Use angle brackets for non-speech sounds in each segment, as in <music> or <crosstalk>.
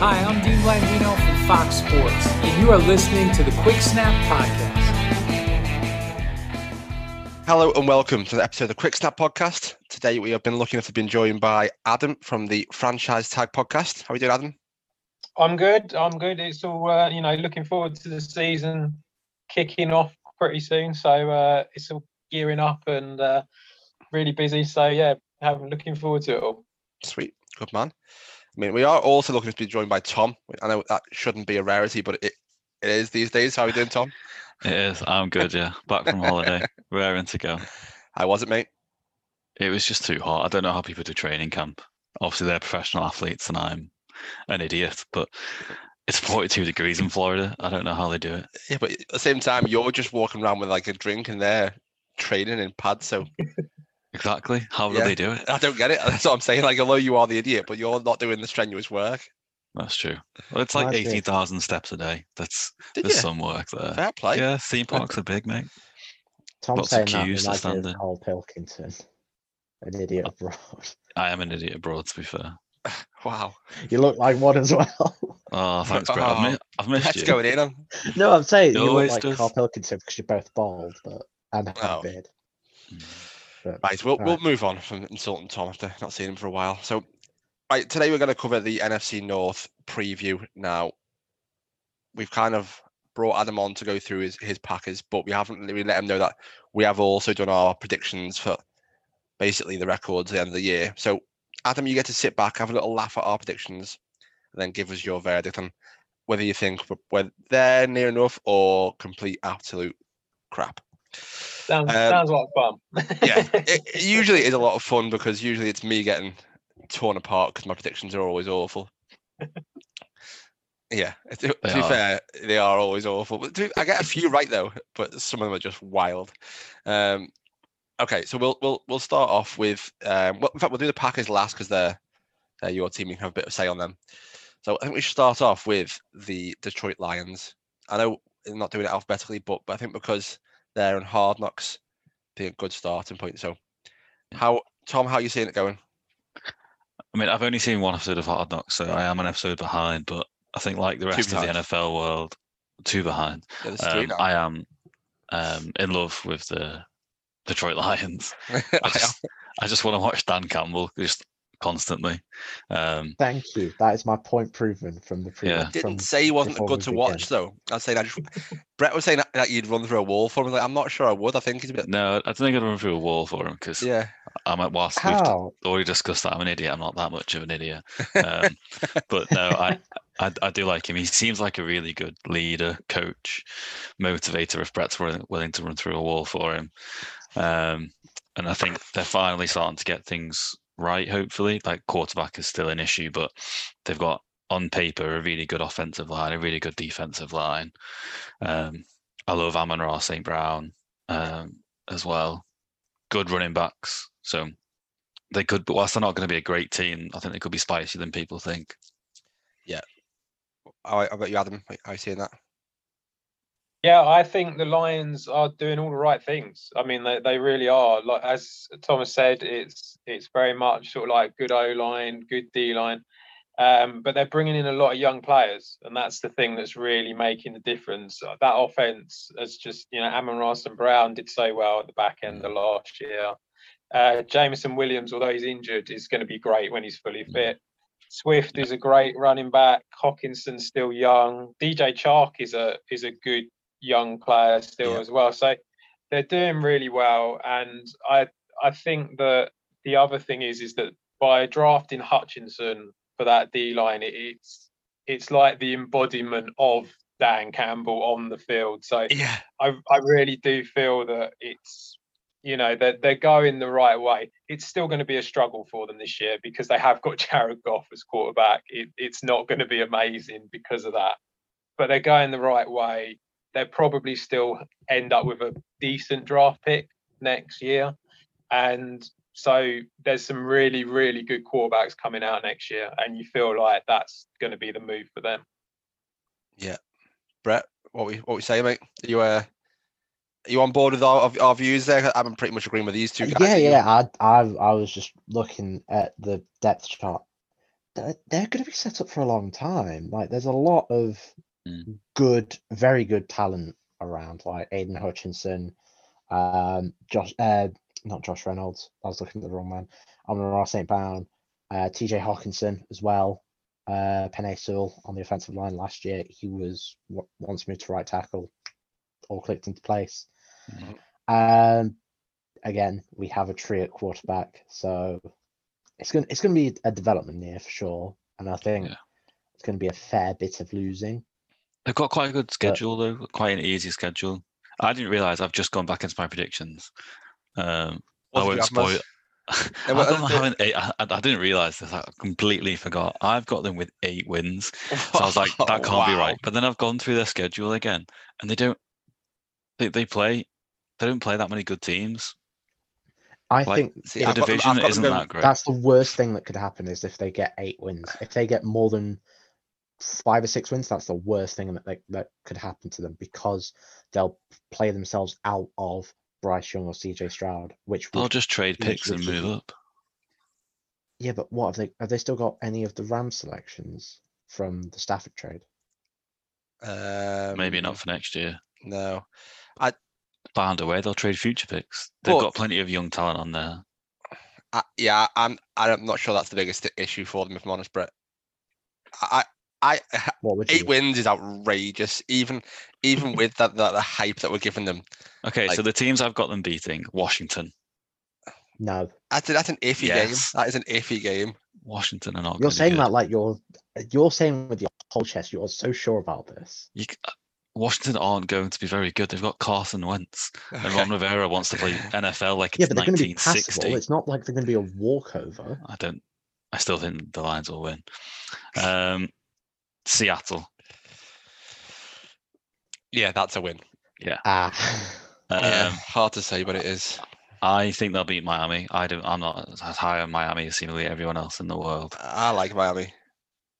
Hi, I'm Dean Blandino from Fox Sports, and you are listening to the Quick Snap Podcast. Hello and welcome to the episode of the Quick Snap Podcast. Today we have been lucky enough to be joined by Adam from the Franchise Tag Podcast. How are you doing, Adam? I'm good. I'm good. It's all uh, you know. Looking forward to the season kicking off pretty soon. So uh, it's all gearing up and uh, really busy. So yeah, I'm looking forward to it all. Sweet, good man. I mean, we are also looking to be joined by Tom. I know that shouldn't be a rarity, but it, it is these days. How are you doing, Tom? <laughs> It is. I'm good. Yeah, back from holiday, <laughs> raring to go. How was it, mate? It was just too hot. I don't know how people do training camp. Obviously, they're professional athletes, and I'm an idiot. But it's 42 degrees in Florida. I don't know how they do it. Yeah, but at the same time, you're just walking around with like a drink and they're training in pads. So <laughs> Exactly. How do they do it? I don't get it. That's what I'm saying. Like, although you are the idiot, but you're not doing the strenuous work. That's true. Well, it's like Magic. 80,000 steps a day. That's Did there's you? some work there. Fair play. Yeah, theme parks are big, mate. Tom Lots of saying that queues to reminds stand of in. Carl Pilkington, an idiot abroad. I am an idiot abroad, to be fair. <sighs> Wow. You look like one as well. Oh, <laughs> thanks, Brett. I've, mi- I've missed That's you. going in on. no, I'm saying He you look always like does. Carl Pilkington because you're both bald, but and have Oh. a beard. Hmm. But, Right, we'll, we'll move on from insulting Tom after not seeing him for a while. So, right, today we're going to cover the NFC North preview. Now, we've kind of brought Adam on to go through his, his Packers, but we haven't really let him know that we have also done our predictions for basically the records at the end of the year. So, Adam, you get to sit back, have a little laugh at our predictions, and then give us your verdict on whether you think we're- we're there near enough or complete absolute crap. Sounds Um, sounds like fun. yeah, it, <laughs> it usually is a lot of fun because usually it's me getting torn apart because my predictions are always awful. <laughs> yeah, to, to be are. fair, they are always awful. But to- I get a few right though, but some of them are just wild. Um, okay, so we'll we'll we'll start off with um, well, in fact we'll do the Packers last because they're they're your team. You can have a bit of say on them. So I think we should start off with the Detroit Lions. I know they're not doing it alphabetically, but, but I think because they're on Hard Knocks, be a good starting point. So, how Tom, how are you seeing it going? I mean, I've only seen one episode of Hard Knocks, so I am an episode behind. But I think, like the rest of the. NFL world, two behind. Yeah, Um. I am um, in love with the Detroit Lions. I <laughs> I just, I just want to watch Dan Campbell just constantly. Um, Thank you. That is my point proven from the previous. Yeah. didn't say he wasn't good to watch though. I'd say that. Just, <laughs> Brett was saying that, that you'd run through a wall for him. Like, I'm not sure I would. I think he's a bit. no, I don't think I'd run through a wall for him because Yeah, I'm at whilst we've already discussed that I'm an idiot. I'm not that much of an idiot. Um, but no, I, I I do like him. He seems like a really good leader, coach, motivator. If Brett's willing, willing to run through a wall for him, um, and I think they're finally starting to get things right. Hopefully, like quarterback is still an issue, but they've got on paper a really good offensive line, a really good defensive line. Um, I love Amon Ra St. Brown um, as well. Good running backs. So they could, but whilst they're not going to be a great team, I think they could be spicier than people think. All right, how about you, Adam? How you seeing that? Yeah, I think the Lions are doing all the right things. I mean, they, they really are. Like as Thomas said, it's it's very much sort of like good O line, good D line, um, but they're bringing in a lot of young players, and that's the thing that's really making the difference. That offense has just you know, Amon Ra St. Brown did so well at the back end of last year. Uh, Jameson Williams, although he's injured, is going to be great when he's fully fit. Swift is a great running back. Hockenson's still young. DJ Chark is a is a good young player still Yeah. as well. So they're doing really well, and I I think that the other thing is is that by drafting Hutchinson for that D line, it, it's it's like the embodiment of Dan Campbell on the field. So Yeah. I I really do feel that it's you know they're they're going the right way. It's still going to be a struggle for them this year because they have got <laughs> Jared Goff as quarterback. It, it's not going to be amazing because of that, but they're going the right way. They'll probably still end up with a decent draft pick next year, and so there's some really really good quarterbacks coming out next year, and you feel like that's going to be the move for them. Yeah, Brett, what we what we say, mate? Are you uh, are you on board with our, our views there? I'm pretty much agreeing with these two guys. Yeah, yeah. I, I, I was just looking at the depth chart. They're, they're going to be set up for a long time. Like, there's a lot of Mm. good, very good talent around, like Aidan Hutchinson, um, Josh, uh, not Josh Reynolds. I was looking at the wrong man. Amon Ra St. Brown, uh, TJ Hockenson as well. Uh, Penei Sewell on the offensive line last year. He was wa- once moved to right tackle, all clicked into place. Mhm. Um, again, we have a tree at quarterback, so it's gonna it's gonna be a development year for sure, and I think Yeah. it's gonna be a fair bit of losing. They've got quite a good schedule though, quite an easy schedule. I didn't realize I've just gone back into my predictions. Um, I won't spoil. <laughs> I, don't uh, eight, I, I didn't realize this. I completely forgot. I've got them with eight wins. So I was like, <laughs> that can't be right. But then I've gone through their schedule again, and they don't. They they play. They don't play that many good teams. I Like, think See, The I've division I've got isn't that great. that's the worst thing that could happen is if they get eight wins. If they get more than five or six wins, that's the worst thing that they, that could happen to them because they'll play themselves out of Bryce Young or CJ Stroud, which They'll would just trade picks and move up. yeah, but what have they have they still got any of the Ram selections from the Stafford trade? Maybe Um, not for next year. No. Found a way. They'll trade future picks. They've But- got plenty of young talent on there. I, yeah, I'm. I'm not sure that's the biggest issue for them. If I'm honest, Brett. I, I, I What would <laughs> eight you? wins is outrageous. Even, even <laughs> with that, that the hype that we're giving them. Okay, so the teams I've got them beating: Washington. No, That's that's an iffy Yes. game. That is an iffy game. Washington are not. you're saying good. that like you're you're saying with your whole chest. You're so sure about this. You, uh, Washington aren't going to be very good. They've got Carson Wentz, and Ron Rivera wants to play <laughs> NFL like Yeah, it's but they're going to be passable. 1960. It's not like they're going to be a walkover. I don't. I still think the Lions will win. Um, Seattle. Yeah, that's a win. Ah, yeah, Um, hard to say, but it is. I think they'll beat Miami. I don't. I'm not as high on Miami as seemingly everyone else in the world. I like Miami.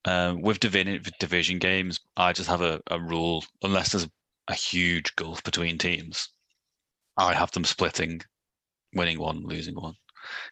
Um, with division division games, I just have a, a rule: unless there's a huge gulf between teams, I have them splitting, winning one, losing one,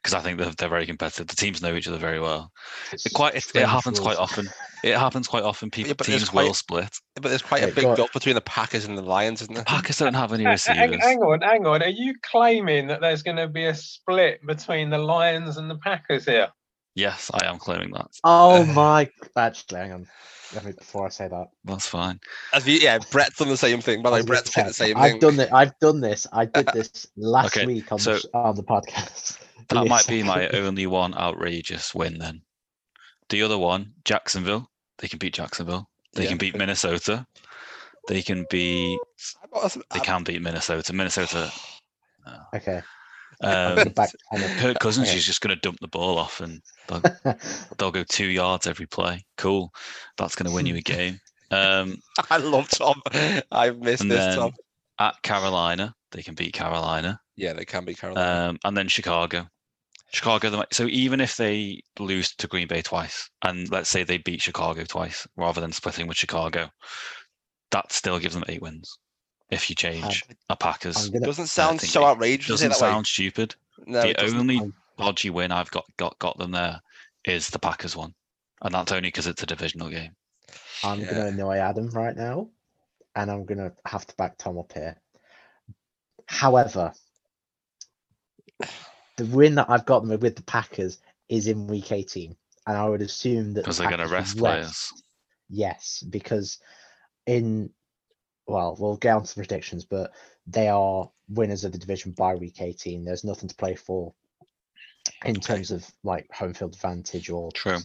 because I think they're, they're very competitive. The teams know each other very well. It quite it, it strange happens quite often. It happens quite often. People but there's teams quite- will split. But there's quite a big go on. gulf between the Packers and the Lions, isn't there? Packers don't have any uh, uh, receivers. hang on, hang on. Are you claiming that there's going to be a split between the Lions and the Packers here? Yes, I am claiming that. Oh <laughs> my! Actually, hang on. Let me before I say that. That's fine. As we, yeah, Brett's done the same thing. By the I way, was gonna Brett's saying the check. same I've thing. done it. I've done this. I did <laughs> this last Okay, week on so the, on the podcast. That might be my only one outrageous win then. The other one, Jacksonville. They can beat Jacksonville. They Yeah. can beat Minnesota. They can beat. I'm They can beat Minnesota. Minnesota. Okay. Um, Kirk Cousins okay. is just going to dump the ball off and they'll, <laughs> they'll go two yards every play. Cool. That's going to win you a game. Um, <laughs> I love Tom. I've missed this Tom. at Carolina, they can beat Carolina. Yeah, they can be Carolina. Um, and then Chicago. Chicago. So even if they lose to Green Bay twice, and let's say they beat Chicago twice rather than splitting with Chicago, that still gives them eight wins. If you change a Packers, gonna, doesn't sound so outrageous. doesn't it that way. sound stupid. No, the only I'm- dodgy win I've got got got them there is the Packers one, and that's only because it's a divisional game. I'm Yeah. gonna annoy Adam right now, and I'm gonna have to back Tom up here. However, the win that I've got them with the Packers is in week 18, and I would assume that the Because they're going to Packers rest would players. Yes, because in well, we'll get on to the predictions, but they are winners of the division by week 18. There's nothing to play for in terms of like home field advantage or True.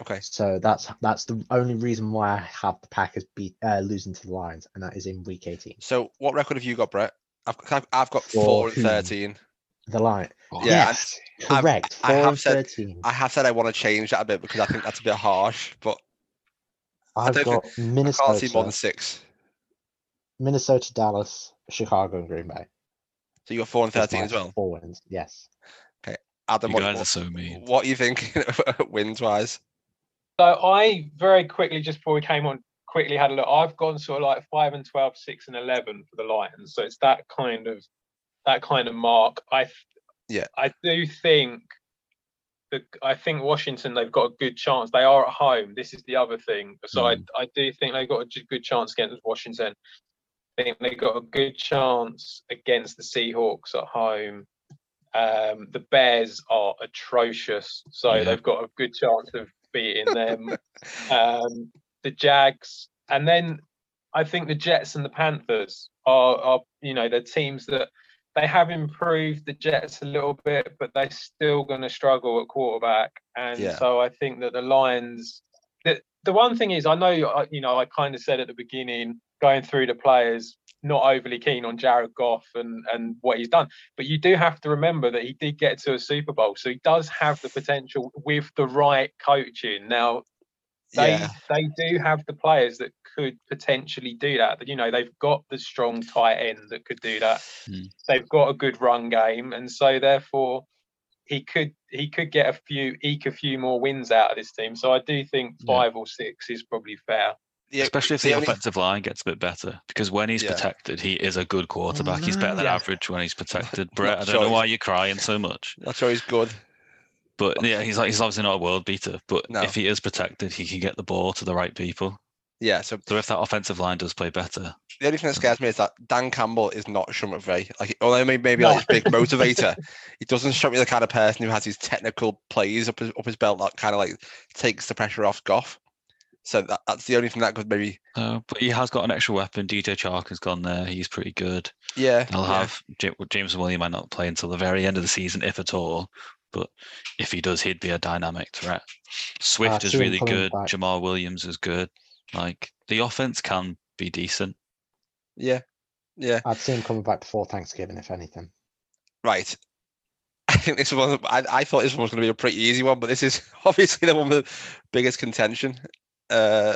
Okay. so that's that's the only reason why I have the Packers beat uh, losing to the Lions, and that is in week 18. So what record have you got, Brett? I've, I've, I've got For four and whom? thirteen. The Lion. Oh, Yeah, yes, I've- correct. I Four have said- 13. I have said I want to change that a bit because I think that's a bit harsh, but I've don't got I can't see more Minnesota, than six. Minnesota, Dallas, Chicago, and Green Bay. So you got four and thirteen my as well. Four wins. Yes. Okay, Adam, You what, guys are what, so mean. what are you thinking <laughs> wins wise? So I very quickly, just before we came on, quickly had a look. I've gone sort of like five and 12, six and eleven for the Lions. So it's that kind of that kind of mark. I Yeah. I do think that I think Washington they've got a good chance. They are at home. This is the other thing. So I I do think they've got a good chance against Washington. I think they've got a good chance against the Seahawks at home. Um, the Bears are atrocious, so Yeah. they've got a good chance of beating them. <laughs> um, the Jags, and then I think the Jets and the Panthers are, are you know, they're teams that they have improved the Jets a little bit, but they're still going to struggle at quarterback. And Yeah. so I think that the Lions. The, the one thing is, I know you know I kind of said at the beginning, going through the players, not overly keen on Jared Goff and and what he's done, but you do have to remember that he did get to a Super Bowl, so he does have the potential with the right coaching. Now they Yeah, they do have the players that could potentially do that. That you know they've got the strong tight end that could do that. Hmm. They've got a good run game, and so therefore he could he could get a few eke a few more wins out of this team. So I do think Yeah. five or six is probably fair. yeah, Especially if the the only- offensive line gets a bit better, because when he's Yeah. protected, he is a good quarterback. He's better than Yeah. average when he's protected. <laughs> Brett, I don't sure know why you're crying so much, <laughs> That's why he's good. but yeah, he's like he's obviously not a world beater. But No. if he is protected, he can get the ball to the right people. Yeah, so So if that offensive line does play better, the only thing that scares me is that Dan Campbell is not Sean McVay. Like, although maybe, maybe like this big <laughs> motivator, he doesn't strike me the kind of person who has these technical plays up his, up his belt that kind of like takes the pressure off Goff. So that, that's the only thing that could maybe, uh, but he has got an extra weapon. DJ Chark has gone there. He's pretty good. yeah. They'll yeah. have Ja- James Williams might not play until the very end of the season, if at all. But if he does, he'd be a dynamic threat. Swift is really good. back. Jamaal Williams is good. Like the offense can be decent. Yeah. Yeah. I'd see him coming back before Thanksgiving, if anything. Right. <laughs> I think this was, I, I thought this one was going to be a pretty easy one, but this is <laughs> obviously the one with the biggest contention. Uh,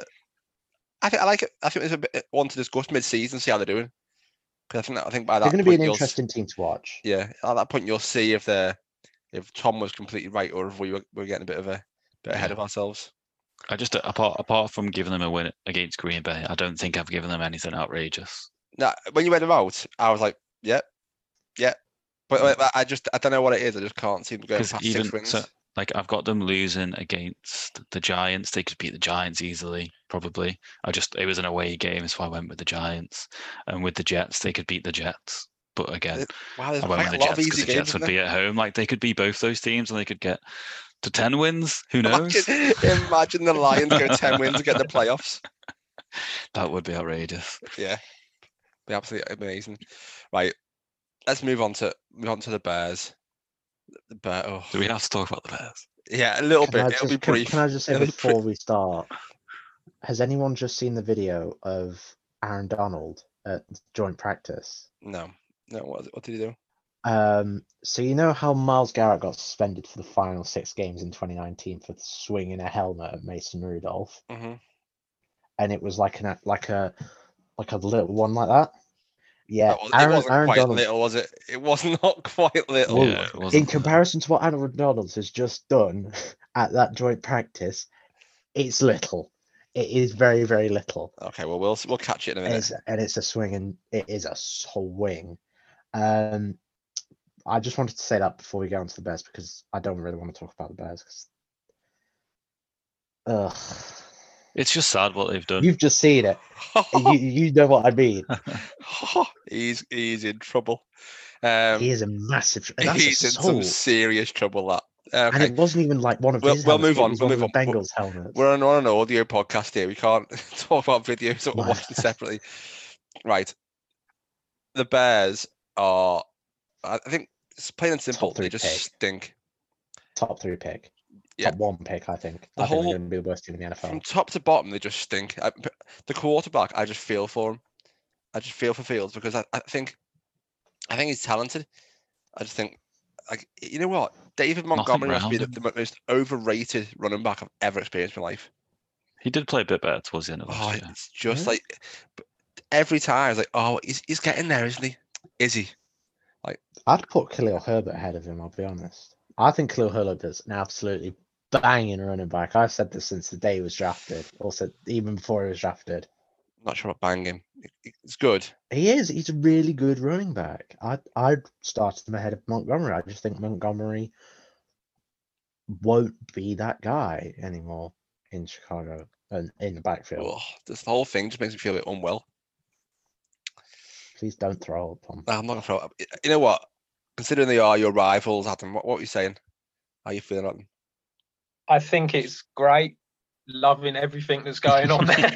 I think I like it. I think it's a bit one to discuss mid-season, see how they're doing. Because I think that, I think by that They're going to be an interesting team to watch. yeah, at that point you'll see if they're if Tom was completely right or if we were, we're getting a bit of a bit ahead Yeah. of ourselves. I just apart apart from giving them a win against Green Bay, I don't think I've given them anything outrageous. Now, when you read them out, I was like, yeah, yeah. But Mm. I- I just I don't know what it is. I just can't seem to go past even six wins. so, like I've got them losing against the Giants. They could beat the Giants easily, probably. I just it was an away game, so I went with the Giants. And with the Jets, they could beat the Jets. But again, Th- wow, there's I went quite with a the lot of Jets because easy the games. Jets would be at home. Like they could be both those teams, and they could get to ten wins. Who knows? Imagine, imagine the Lions go ten <laughs> wins and get the playoffs. That would be outrageous. Yeah, be absolutely amazing. Right, let's move on to move on to the Bears. The Bear. Oh, Do we have to talk about the Bears? yeah, a little Can bit. I, It'll just, be can, brief. can I just say It'll before brief. we start, has anyone just seen the video of Aaron Donald at joint practice? No, no. What, what did he do? Um, so you know how Myles Garrett got suspended for the final six games in 2019 for swinging a helmet at Mason Rudolph, hmm and it was like an like a like a little one like that. Yeah, it Aaron, wasn't Aaron quite Donald. little, was it? It was <laughs> not quite little. Well, Yeah, in comparison to what Aaron Donalds has just done <laughs> at that joint practice, it's little. It is very very little. Okay, well we'll we'll catch it in a and minute. it's, and it's a swing and it is a swing. Um, I just wanted to say that before we go on to the Bears because I don't really want to talk about the Bears. Ugh, It's just sad what they've done. you've just seen it. <laughs> you you know what I mean. <laughs> he's he's in trouble. Um, He is a massive. and he's in some serious trouble. That And okay. it wasn't even like one of We'll- his. we'll move on, we'll move the on. Bengals helmets. We're on, on an audio podcast here. We can't <laughs> talk about videos we're Wow. watching separately. Right. The Bears are, I I think, it's plain and simple. They just pick. stink. Top three pick. Yeah. Top one pick, I think. The I think whole- they're going to be the worst team in the NFL. From top to bottom, they just stink. I, p- the quarterback, I just feel for him. I just feel for Fields because I, I think, I think he's talented. I just think, like, you know what? David Montgomery must be the, the most overrated running back I've ever experienced in my life. He did play a bit better towards the end of Oh, last year. it's just Yeah. like every time it's like, oh, he's, he's getting there, isn't he? Is he? Like I'd put Khalil Herbert ahead of him. I'll be honest. I think Khalil Herbert is an absolutely banging running back. I've said this since the day he was drafted. Also, even before he was drafted. not sure about banging. It's good. He is. He's a really good running back. I I'd started him ahead of Montgomery. I just think Montgomery won't be that guy anymore in Chicago and in the backfield. Ugh, this whole thing just makes me feel a bit unwell. Please don't throw up on. Nah, I'm not gonna throw up. You know what? Considering they are your rivals, Adam, what, what are you saying? How are you feeling about? I think it's great. Loving everything that's going on there.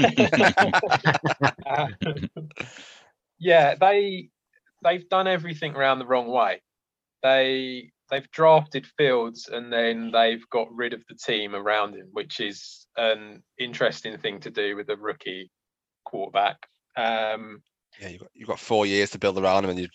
<laughs> yeah, they they've done everything around the wrong way. They they've drafted Fields and then they've got rid of the team around him, which is an interesting thing to do with a rookie quarterback. Um, Yeah, you've got you've got four years to build around him, and you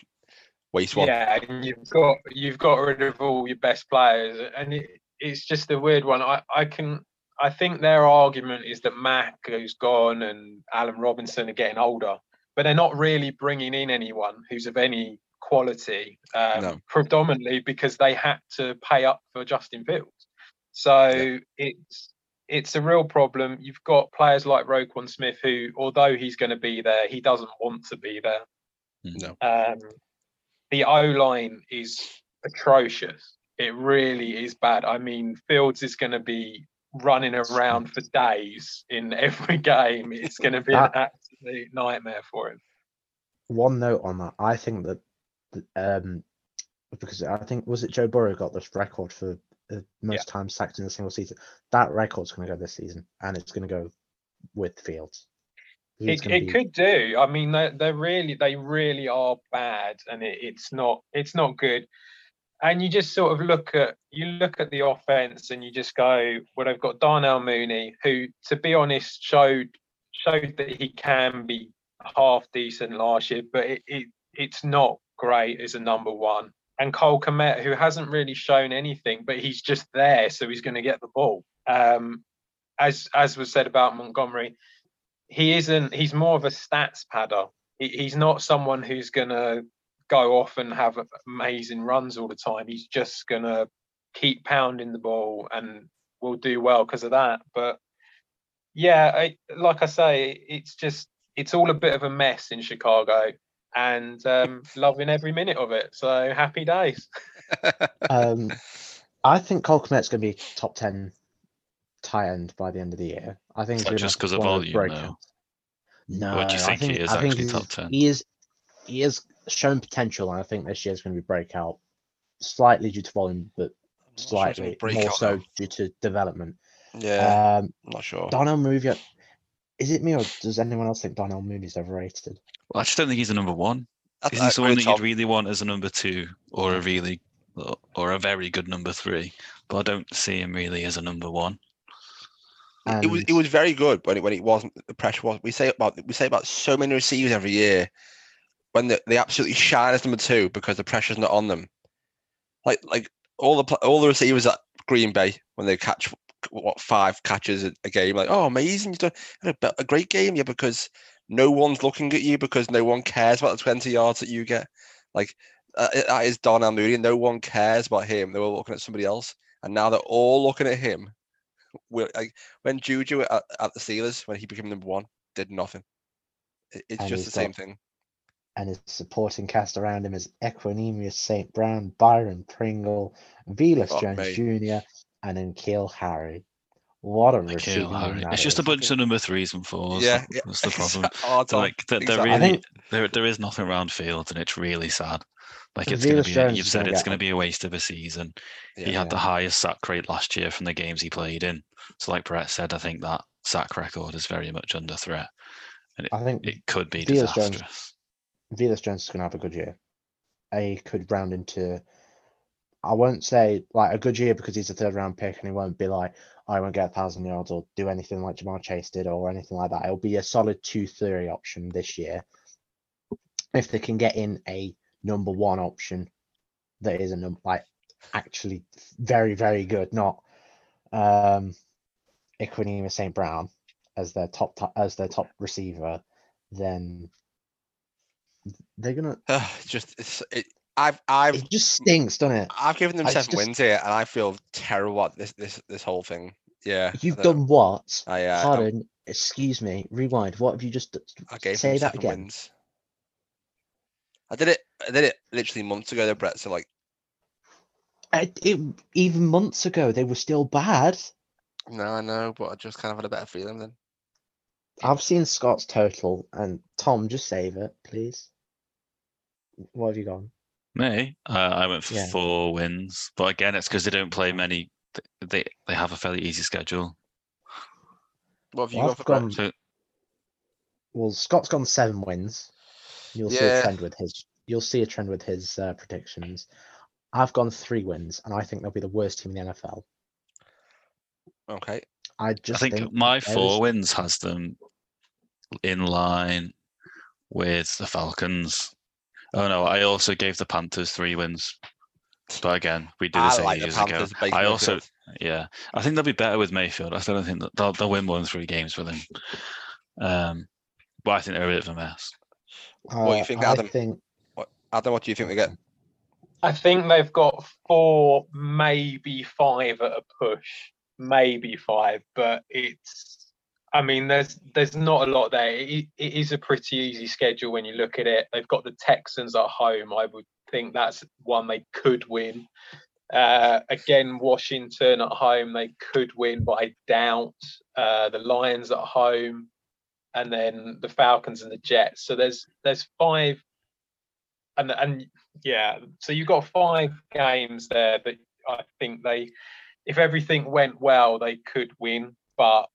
waste one. yeah, and you've got you've got rid of all your best players, and it, it's just a weird one. I I can I think their argument is that Mack who's gone and Allen Robinson are getting older, but they're not really bringing in anyone who's of any quality. Um, No. Predominantly because they had to pay up for Justin Fields, so it's it's a real problem. You've got players like Roquan Smith who, although he's going to be there, he doesn't want to be there. No. Um, the O line is atrocious. It really is bad. I mean, Fields is going to be running around for days in <laughs> every game. It's going to be an absolute nightmare for him. One note on that. I think that um because I think was it Joe Burrow got this record for the most times sacked in a single season. That record's going to go this season, and it's going to go with Fields. He's It, it be- could do. I mean, they're, they're, really they really are bad, and it, it's not it's not good. And you just sort of look at you look at the offense, and you just go, well, they've got Darnell Mooney, who, to be honest, showed showed that he can be half decent last year, but it, it it's not great as a number one. And Cole Kmet, who hasn't really shown anything, but he's just there, so he's going to get the ball. Um, as as was said about Montgomery, he isn't. He's more of a stats padder. He, he's not someone who's going to go off and have amazing runs all the time. He's just going to keep pounding the ball and will do well because of that. But yeah, I, like I say, it's just it's all a bit of a mess in Chicago, and um, loving every minute of it. So happy days. <laughs> Um, I think Cole Kmet's going to be top ten tight end by the end of the year. I think he's Like, just because of volume, those though? breakouts. No, what do you I think he is I actually top 10? He is. He has shown potential, and I think this year is going to be breakout, slightly due to volume, but I'm sure slightly more so though. due to development. Yeah, Um, I'm not sure. Darnell Mooney. Is it me or does anyone else think Darnell Mooney's overrated? Well, I just don't think he's a number one. I- Isn't I someone that you'd really want as a number two or a really or- a very good number three? But I don't see him really as a number one. It was it was very good when it when it wasn't the pressure was. We say about we say about so many receivers every year when they, they absolutely shine as number two because the pressure's not on them. like like all the all the receivers at Green Bay when they catch what five catches a, a game, like oh amazing, you've done a, a great game, yeah, because no one's looking at you because no one cares about the twenty yards that you get. Like uh, that is Darnell Mooney. No one cares about him. They were looking at somebody else, and now they're all looking at him. We're, like when Juju at, at the Steelers when he became number one did nothing. It- it's And just the he's same thing. and his supporting cast around him is Equanimeous St. Brown, Byron Pringle, Velus Fuck Jones me. Jr., and then N'Keal Harry. What a Like, receiving Harry. It's just a bunch of number threes and fours. Yeah, that- yeah, that's the problem. <laughs> hard like they're, they're Exactly. Really think- there there is nothing around field and it's really sad. Like it's gonna be a- you've said gonna it's gonna be a waste of a season. he Yeah. had the highest sack rate last year from the games he played in. So like Brett said, I think that sack record is very much under threat. And I think It could be Velus Jones- disastrous. Velus Jones is going to have a good year. He could round into, I won't say like a good year because he's a third round pick and he won't be like, I won't get a thousand yards or do anything like Ja'Marr Chase did or anything like that. It'll be a solid 2 3 option this year. If they can get in a number one option that is a num like actually very, very good, not um Equanimeous St. Brown as their top to- as their top receiver, then they're gonna It's <sighs> just it's, it, I've I've it just stinks, doesn't it? I've given them seven just- wins here, and I feel terrible at this this this whole thing. Yeah, You've done what? I, uh, I'm- Pardon, excuse me, rewind. What have you just I gave say them that again? wins. I did it. I did it literally months ago, though, Brett. So like, I, it, even months ago, they were still bad. no, I know, but I just kind of had a better feeling then. I've seen Scott's total, and Tom, just save it, please. What have you gone? Me, uh, I went for Yeah. four wins, but again, it's because they don't play many. They they have a fairly easy schedule. What have you Well, got I've for gone- So Well, Scott's gone seven wins. You'll see a trend with his. You'll see a trend with his uh, predictions. I've gone three wins, and I think they'll be the worst team in the NFL. Okay. I I just think, my four wins has them in line with the Falcons. Oh no, I also gave the Panthers three wins. But again, we did I this like the ages ago. Panthers. I also, yeah, I think they'll be better with Mayfield. I still don't think that they'll, they'll win more than three games with him. Um, but I think they're a bit of a mess. What do you uh, think, I Adam? think Adam, what do you think they get? I think they've got four, maybe five at a push, maybe five, but it's. I mean, there's there's not a lot there. It, it is a pretty easy schedule when you look at it. They've got the Texans at home. I would think that's one they could win. Uh, again, Washington at home they could win, but I doubt. Uh, the Lions at home, and then the Falcons and the Jets. So there's there's five and and yeah, so you've got five games there that I think they, if everything went well, they could win. But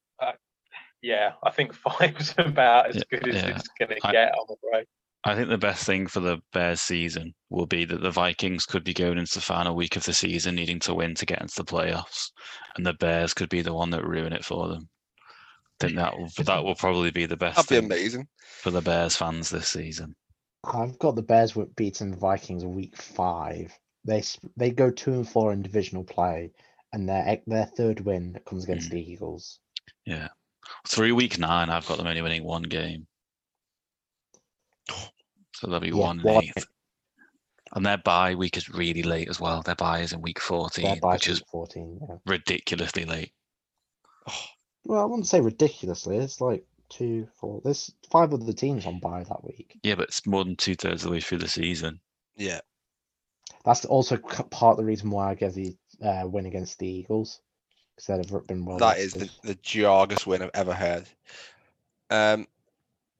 yeah, I think <laughs> five's about as Yeah, good as yeah. it's going to get. I'm afraid. I think the best thing for the Bears season will be that the Vikings could be going into the final week of the season needing to win to get into the playoffs, and the Bears could be the one that ruin it for them. I think that will, <laughs> that will probably be the best That'd be thing amazing. for the Bears fans this season. I've got the Bears wi- beating the Vikings week five. They they go two and four in divisional play, and their their third win comes against Mm. the Eagles. Yeah, through week nine, I've got them only winning one game, so they'll be Yeah, one one- eighth. And their bye week is really late as well. Their bye is in week fourteen, which is fourteen. Yeah. ridiculously late. Well, I wouldn't say ridiculously. It's like two, four. There's five of the teams on bye that week. Yeah, but it's more than two thirds of the way through the season. Yeah. That's also part of the reason why I gave the uh, win against the Eagles because they'd have been well. that is the, rested. the jargest win I've ever heard. Um,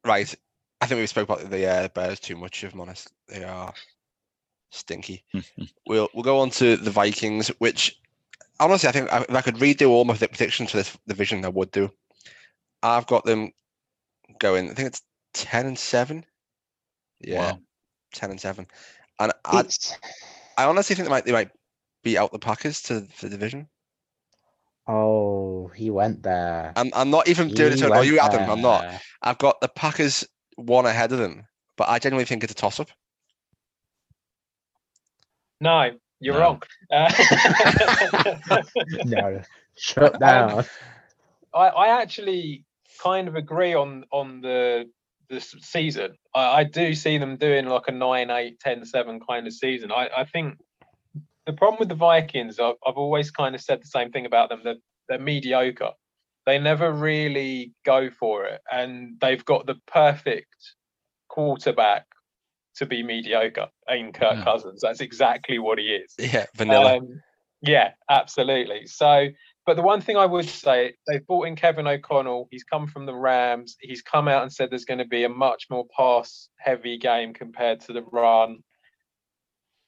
right. I think we spoke about the uh, Bears too much. If I'm honest, they are stinky. <laughs> we'll we'll go on to the Vikings, which honestly I think I- if I could redo all my predictions for this division, I would do. I've got them going. I think it's ten and seven. Yeah, Wow. ten and seven. And I, I honestly think they might they might beat out the Packers to the division. Oh, he went there. I'm I'm not even doing it He to annoy you, Adam. I'm not. I've got the Packers one ahead of them, but I genuinely think it's a toss up. No, You're No. wrong. Uh, <laughs> no, shut down. I, I actually kind of agree on on the this season. I, I do see them doing like a 9 8 10 7 kind of season. I, I think the problem with the Vikings, I've, I've always kind of said the same thing about them. They're, they're mediocre. They never really go for it. And they've got the perfect quarterback to be mediocre in Kirk Yeah. Cousins. That's exactly what he is. Yeah, vanilla. Um, yeah, absolutely. So, but the one thing I would say, they've brought in Kevin O'Connell. He's come from the Rams. He's come out and said there's going to be a much more pass heavy game compared to the run.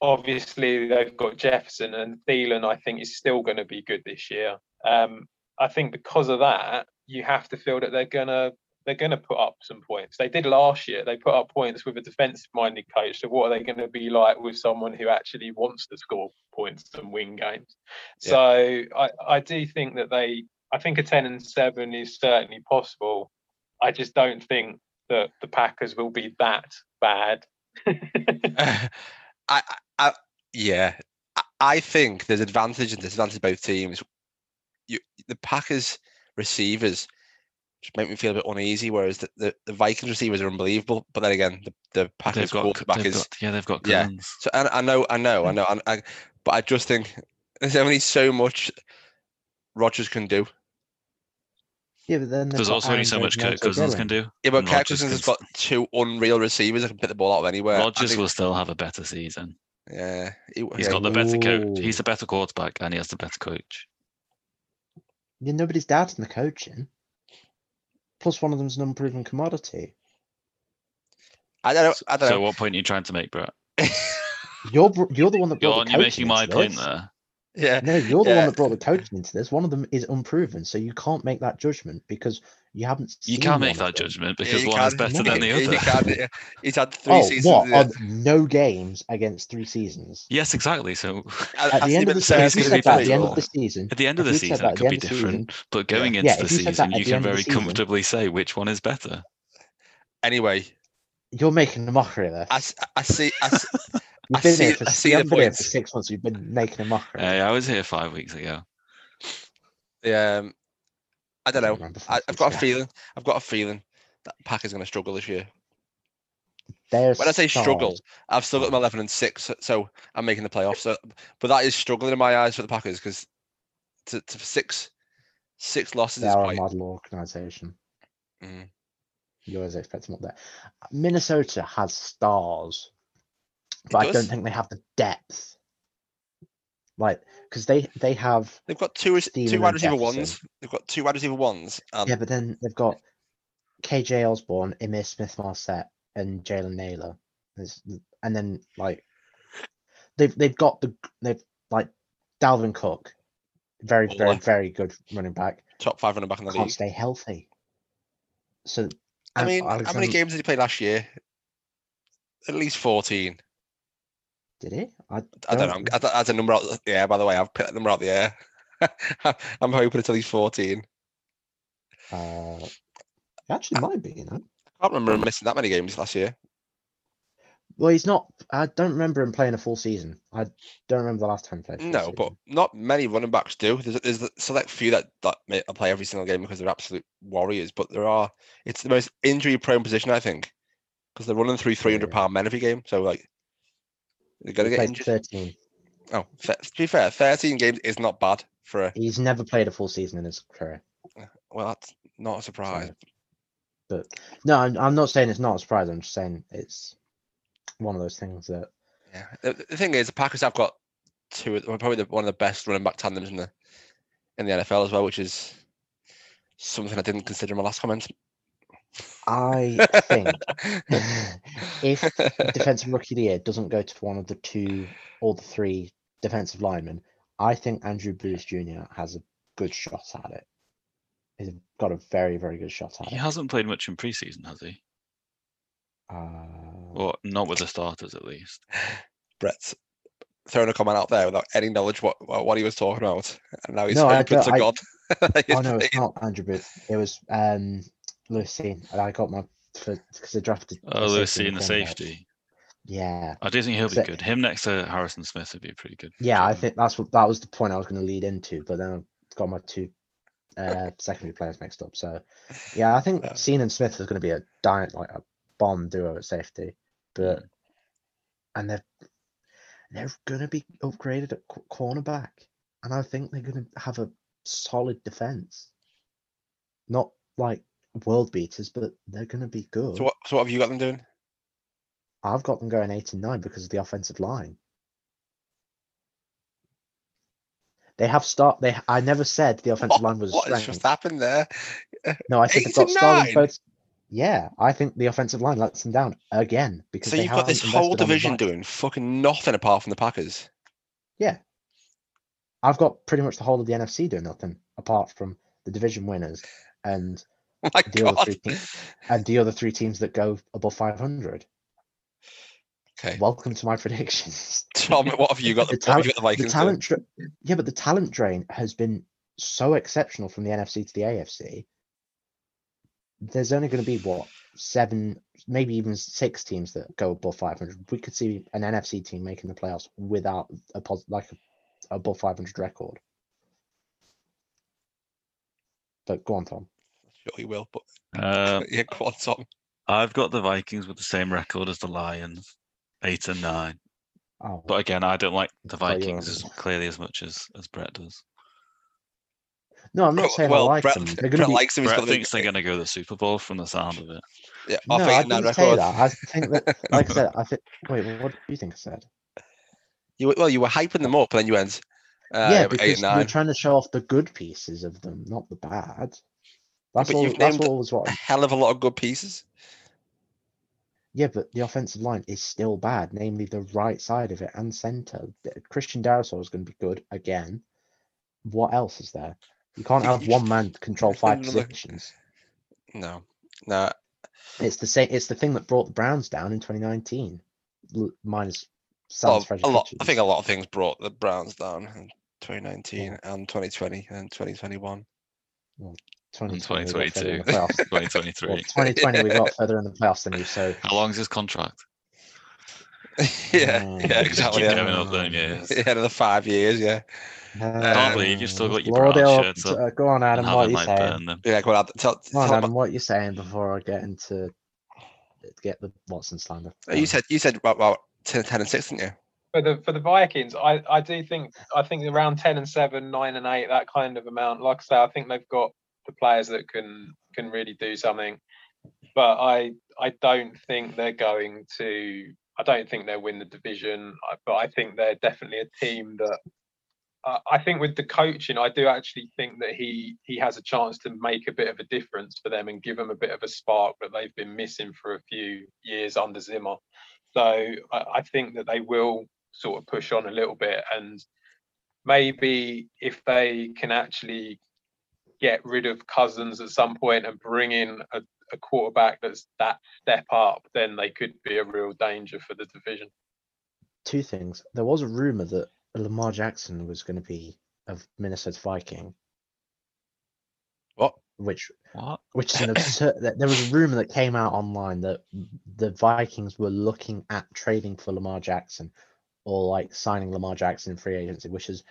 Obviously, they've got Jefferson and Thielen, I think, is still going to be good this year. Um, I think because of that, you have to feel that they're going to they're going to put up some points. They did last year. They put up points with a defensive-minded coach. So what are they going to be like with someone who actually wants to score points and win games? Yeah. So I, I do think that they. I think a ten and seven is certainly possible. I just don't think that the Packers will be that bad. <laughs> I, I, I, yeah, I, I think there's advantage and disadvantage both teams. You, the Packers receivers just make me feel a bit uneasy, whereas the, the, the Vikings receivers are unbelievable. But then again, the, the Packers got, quarterback they've is got yeah, they've got yeah. guns. so. I, I know, I know, I hmm. know, I, I, but I just think there's only so much Rodgers can do. Yeah, but then they've There's got also only so much Jones Kirk Cousins can do. Yeah, but and Kirk Cousins has got two unreal receivers that can pick the ball out of anywhere. I Rodgers think- will still have a better season. Yeah, he, He's yeah, got the better coach. He's the better quarterback, and he has the better coach. Yeah, nobody's doubting the coaching. Plus, one of them's an unproven commodity. I don't know. I don't So, know. what point are you trying to make, Brett? <laughs> You're you're the one that You're, brought the you're making my into point this. there. yeah, No, you're the Yeah. one that brought the coaching into this. One of them is unproven, so you can't make that judgment because you haven't. You can't make that them. judgment because you one is better than the other. you can, yeah. He's had three Oh, seasons. what? yeah. No games against three seasons. Yes, exactly. So I- <laughs> At the end of the at season, gonna if you be said that at the end of the season, at the end of the season, it could be end of the different. season- But going Yeah. into the if you said that season, you can end of the very comfortably say which one is better. Anyway, You're making a mockery of this. I, s- I see. I, s- <laughs> You've I been see- here for, I see you the haven't been here for points. six months. You've been making a mockery. Hey, I was here five weeks ago. um, I don't know. I, I've got a feeling. I've got a feeling that Packers going to struggle this year. There's When I say struggle. I've still got them eleven and six, so I'm making the playoffs. So, but that is struggling in my eyes for the Packers because to, to six six losses They is are a model organisation. Mm. You always expect them up there. Minnesota has stars, but I don't think they have the depth. Like, because they they have They've got two two wide receiver ones. They've got two wide receiver ones. And yeah, but then they've got KJ Osborn, Emir Smith Marset, and Jalen Nailor. There's, and then like they've they've got the they've like Dalvin Cook, very very Waller. very good running back. top five running back in the Can't league. stay healthy. So I mean, how many games did he play last year? At least fourteen. Did he? I, I don't know. I- That's a number out the air, by the way. I've put that number out the air. <laughs> I'm hoping until he's 14. Uh, actually might be, you know. I can't remember him missing that many games last year. Well, he's not. I don't remember him playing a full season. I don't remember the last time he played. No, but not many running backs do. There's, there's a select few that, that play every single game because they're absolute warriors. But there are. It's the most injury-prone position, I think, because they're running through 300 pound men every game. So like, they're gonna get injured. thirteen. Oh, to be fair, 13 games is not bad for a. He's never played a full season in his career. Well, that's not a surprise. But no, I'm, I'm not saying it's not a surprise. I'm just saying it's one of those things that Yeah. The, the thing is, the Packers have got two, probably the, one of the best running back tandems in the in the NFL as well, which is something I didn't consider in my last comment. I think <laughs> if defensive rookie of the year doesn't go to one of the two or the three defensive linemen, I think Andrew Booth Jr. has a good shot at it. He's got a very, very good shot at He it. He hasn't played much in preseason, has he? Uh, Or not with the starters, at least. <laughs> Brett's throwing a comment out there without any knowledge what what, what he was talking about, and now he's No, I open to I- God. <laughs> Oh no, it's not Andrew Booth. It was um Cine, and I got my because I drafted. Oh, safety in the safety. Yeah, I do think he'll be good. Him next to Harrison Smith would be pretty good. yeah, I think that's what that was the point I was going to lead into, but then I've got my two uh, secondary players mixed up. So, yeah, I think Yeah. And Smith is going to be a giant, like a bomb duo at safety, but and they're they're going to be upgraded at qu- cornerback, and I think they're going to have a solid defense, not like world beaters, but they're going to be good. So what? So what have you got them doing? I've got them going eight and nine because of the offensive line. They have start. They. I never said the offensive line was What has strength. just happened there? <laughs> No, I think they've got starting both. Yeah, I think the offensive line lets them down again because So they you've got this whole invested on the division doing fucking nothing apart from the Packers. Yeah, I've got pretty much the whole of the NFC doing nothing apart from the division winners and <laughs> my The other god. three teams. and the other three teams that go above 500. Okay. Welcome to my predictions. <laughs> Tom, what have you got? the, The, talent, got the the Vikings talent, dra- yeah, but the talent drain has been so exceptional from the NFC to the AFC. There's only going to be what seven, maybe even six teams that go above 500. We could see an NFC team making the playoffs without a pos- like a above 500 record. But go on, Tom. Sure you will, but Um, <laughs> yeah, go on, Tom. I've got the Vikings with the same record as the Lions, eight and nine. Oh, But again, I don't like the thought you were- Vikings as clearly as much as as Brett does. no, I'm not Well- saying well, I like Brett, them. They're Brett going to be. likes him. He's Brett got the- thinks they're going to go to the Super Bowl from the sound of it. Yeah, No, I eight and nine didn't say that. I think that, <laughs> like I said, I think. Wait, what do you think I said? You were- well, you were hyping them up, and then you went, uh, yeah, eight because and you're trying to show off the good pieces of them, not the bad. That's but all. you've That's always what. A hell of a lot of good pieces. Yeah, but the offensive line is still bad, namely the right side of it and center. Christian Darrisaw is going to be good again. What else is there? You can't have one man control <laughs> five positions. No, no. It's the same. It's the thing that brought the Browns down in 2019, l- minus Well, a lot. I think a lot of things brought the Browns down in 2019 and 2020 and 2021. In 2020, we got further in 2022, <laughs> 2023. Well, 2020, we got further in the playoffs than you. So How long is his contract? <laughs> yeah, Mm. yeah, exactly. keep Yeah. going up them years. <laughs> yeah, another five years. Yeah, Can't believe you've still got your Load brown up, shirts up uh, Go on, Adam. What you like saying? burned yeah. Go on, tell, Come on, tell Adam. me- What are you saying before I get into get the Watson slander? Oh, You said you said about, about 10, 10 and six, didn't you? For the for the Vikings, I, I do think I think around ten and seven, nine and eight, that kind of amount. Like I say, I think they've got the players that can can really do something. But I I don't think they're going to. I don't think they'll win the division. But I think they're definitely a team that. I think with the coaching, I do actually think that he he has a chance to make a bit of a difference for them and give them a bit of a spark that they've been missing for a few years under Zimmer. So I, I think that they will sort of push on a little bit and maybe if they can actually get rid of Cousins at some point and bring in a, a quarterback that's that step up, then they could be a real danger for the division. Two things. There was a rumor that Lamar Jackson was going to be of Minnesota Viking, What? which What? which is an <laughs> absurd. There was a rumor that came out online that the Vikings were looking at trading for Lamar Jackson or like signing Lamar Jackson in free agency, which is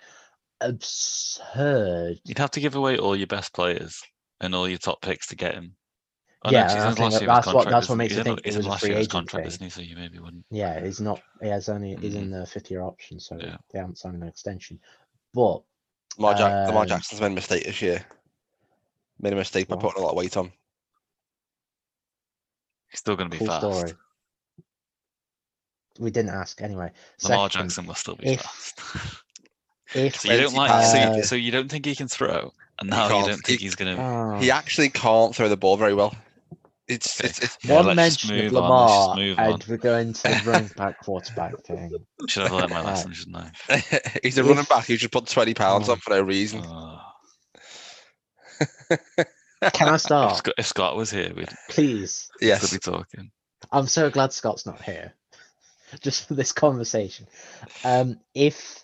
absurd. You'd have to give away all your best players and all your top picks to get him. Oh, Yeah, no, 'cause he's I think last that- year of his that's what- that's what isn't makes He's you in- think it he's in was a last free year agent contract, thing. isn't he? So you maybe wouldn't. Yeah, he's not. He has only. He's in Mhm. the fifth year option, so Yeah. they haven't signed an extension. But Lamar, Jack- Lamar Um, Jackson's made a mistake this year. Made a mistake by What? putting a lot of weight on. He's still going to be cool fast. story. We didn't ask anyway. Lamar Second, Jackson will still be if- fast. <laughs> If so you don't like, fast. so, you, so you don't think he can throw, and now you don't think He- he's going to. oh, He actually can't throw the ball very well. It's Okay. it's, it's Yeah, one let's mention of move on, let's Lamar, move on. and we're going to the running <laughs> back quarterback thing. Should have learned my lesson, shouldn't I? <laughs> he's a If- running back who just put 20 pounds Oh. on for no reason. Oh. Can I <laughs> If, start, Scott, if Scott was here, we'd please? still yes. be talking. I'm so glad Scott's not here, just for this conversation. Um, if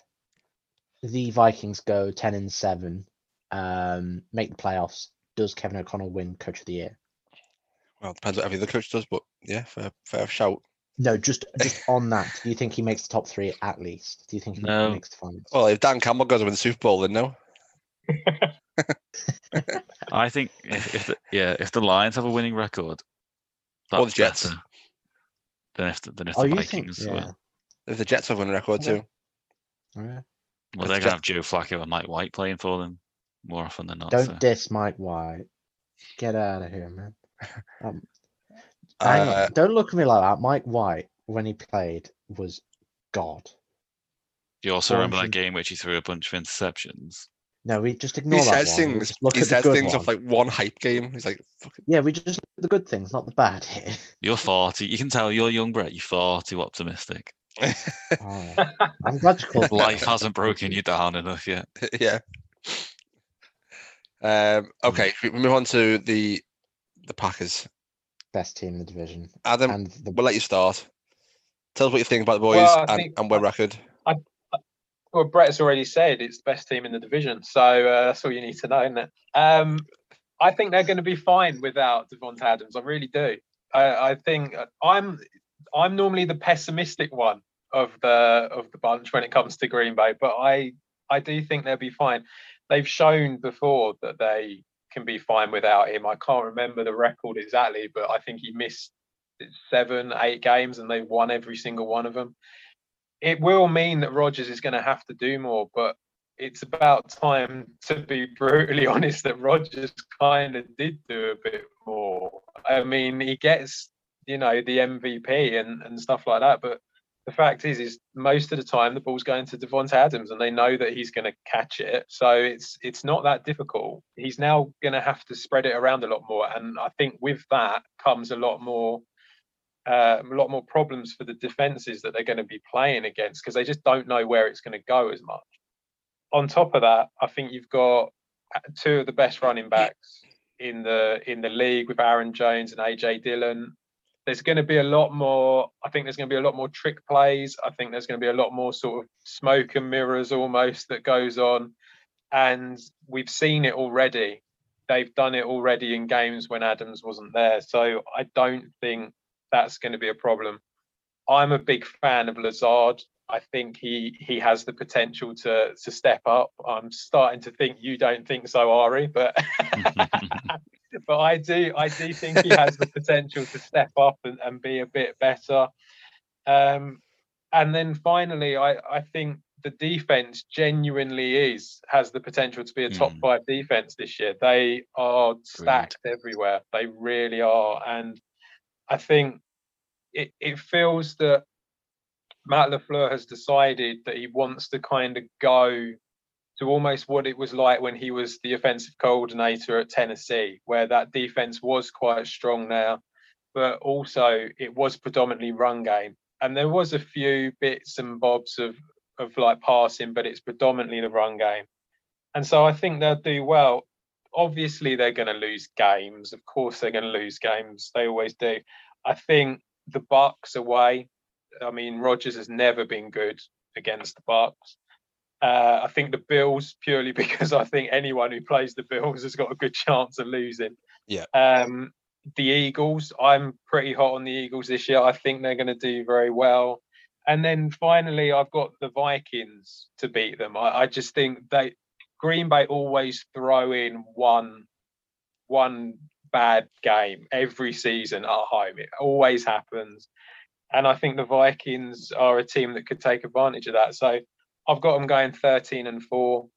the Vikings go ten and seven, um, make the playoffs, does Kevin O'Connell win Coach of the Year? Well, depends what every other coach does, but yeah, fair, fair shout. No, just just <laughs> on that. Do you think he makes the top three at least? Do you think he No. makes the finals? Well, if Dan Campbell goes to win the Super Bowl, then no. <laughs> I think if, if the, yeah, if the Lions have a winning record, that's Or the Jets. better than if the, than if oh, the Vikings think? Yeah. If the Jets have won a record Yeah. too. Oh, yeah. Well, they're gonna have Joe Flacco and Mike White playing for them more often than not. Don't so. diss Mike White. Get out of here, man. <laughs> Um, Uh. Don't look at me like that. Mike White, when he played, was God. Do you also remember that game which he threw a bunch of interceptions? No, we just ignore he that says one. Things. just Look He at the says good things one. of like one hype game. He's like, fucking Yeah, we just look at the good things, not the bad here. <laughs> You're 40. You can tell you're young, Brett. You're far too optimistic. Oh, <laughs> I'm glad you called <laughs> Life hasn't broken you down enough yet. <laughs> yeah. Um, okay, we move on to the the Packers. best team in the division. Adam, And the we'll let you start. Tell us what you think about the boys Well, and, think- and where record. well, Brett's already said it's the best team in the division, so uh, that's all you need to know, isn't it? Um, I think they're going to be fine without Davante Adams. I really do. I, I think uh, I'm I'm normally the pessimistic one of the of the bunch when it comes to Green Bay, but I I do think they'll be fine. They've shown before that they can be fine without him. I can't remember the record exactly, but I think he missed seven, eight games, and they've won every single one of them it will mean that Rodgers is going to have to do more, but it's about time to be <laughs> brutally honest that Rodgers kind of did do a bit more. I mean, he gets, you know, the MVP and, and stuff like that, but the fact is, is most of the time the ball's going to Davante Adams, and they know that he's going to catch it. So it's it's not that difficult. He's now going to have to spread it around a lot more, and I think with that comes a lot more uh, a lot more problems for the defenses that they're going to be playing against because they just don't know where it's going to go as much. On top of that, I think you've got uh, two of the best running backs in the in the league with Aaron Jones and AJ Dillon. There's going to be a lot more. I think there's going to be a lot more trick plays. I think there's going to be a lot more sort of smoke and mirrors almost that goes on, and we've seen it already. They've done it already in games when Adams wasn't there. So I don't think that's going to be a problem. I'm a big fan of Lazard. I think he he has the potential to to step up. I'm starting to think you don't think so, Ari, but <laughs> <laughs> but I do I do think he has the <laughs> potential to step up and, and be a bit better. Um, and then finally, I I think the defense genuinely is has the potential to be a top Hmm. five defense this year. They are stacked everywhere. They really are, and I think it, it feels that Matt LaFleur has decided that he wants to kind of go to almost what it was like when he was the offensive coordinator at Tennessee, where that defense was quite strong now, but also it was predominantly run game. And there was a few bits and bobs of, of like passing, but it's predominantly the run game. And so I think they'll do well. Obviously, they're going to lose games. Of course, they're going to lose games. They always do. I think the Bucks away. I mean, Rodgers has never been good against the Bucks. Uh, I think the Bills purely <laughs> because I think anyone who plays the Bills has got a good chance of losing. Yeah. Um, the Eagles, I'm pretty hot on the Eagles this year. I think they're going to do very well. And then finally, I've got the Vikings to beat them. I, I just think they Green Bay always throw in one one bad game every season at home. It always happens. And I think the Vikings are a team that could take advantage of that. So I've got them going 13 and 4.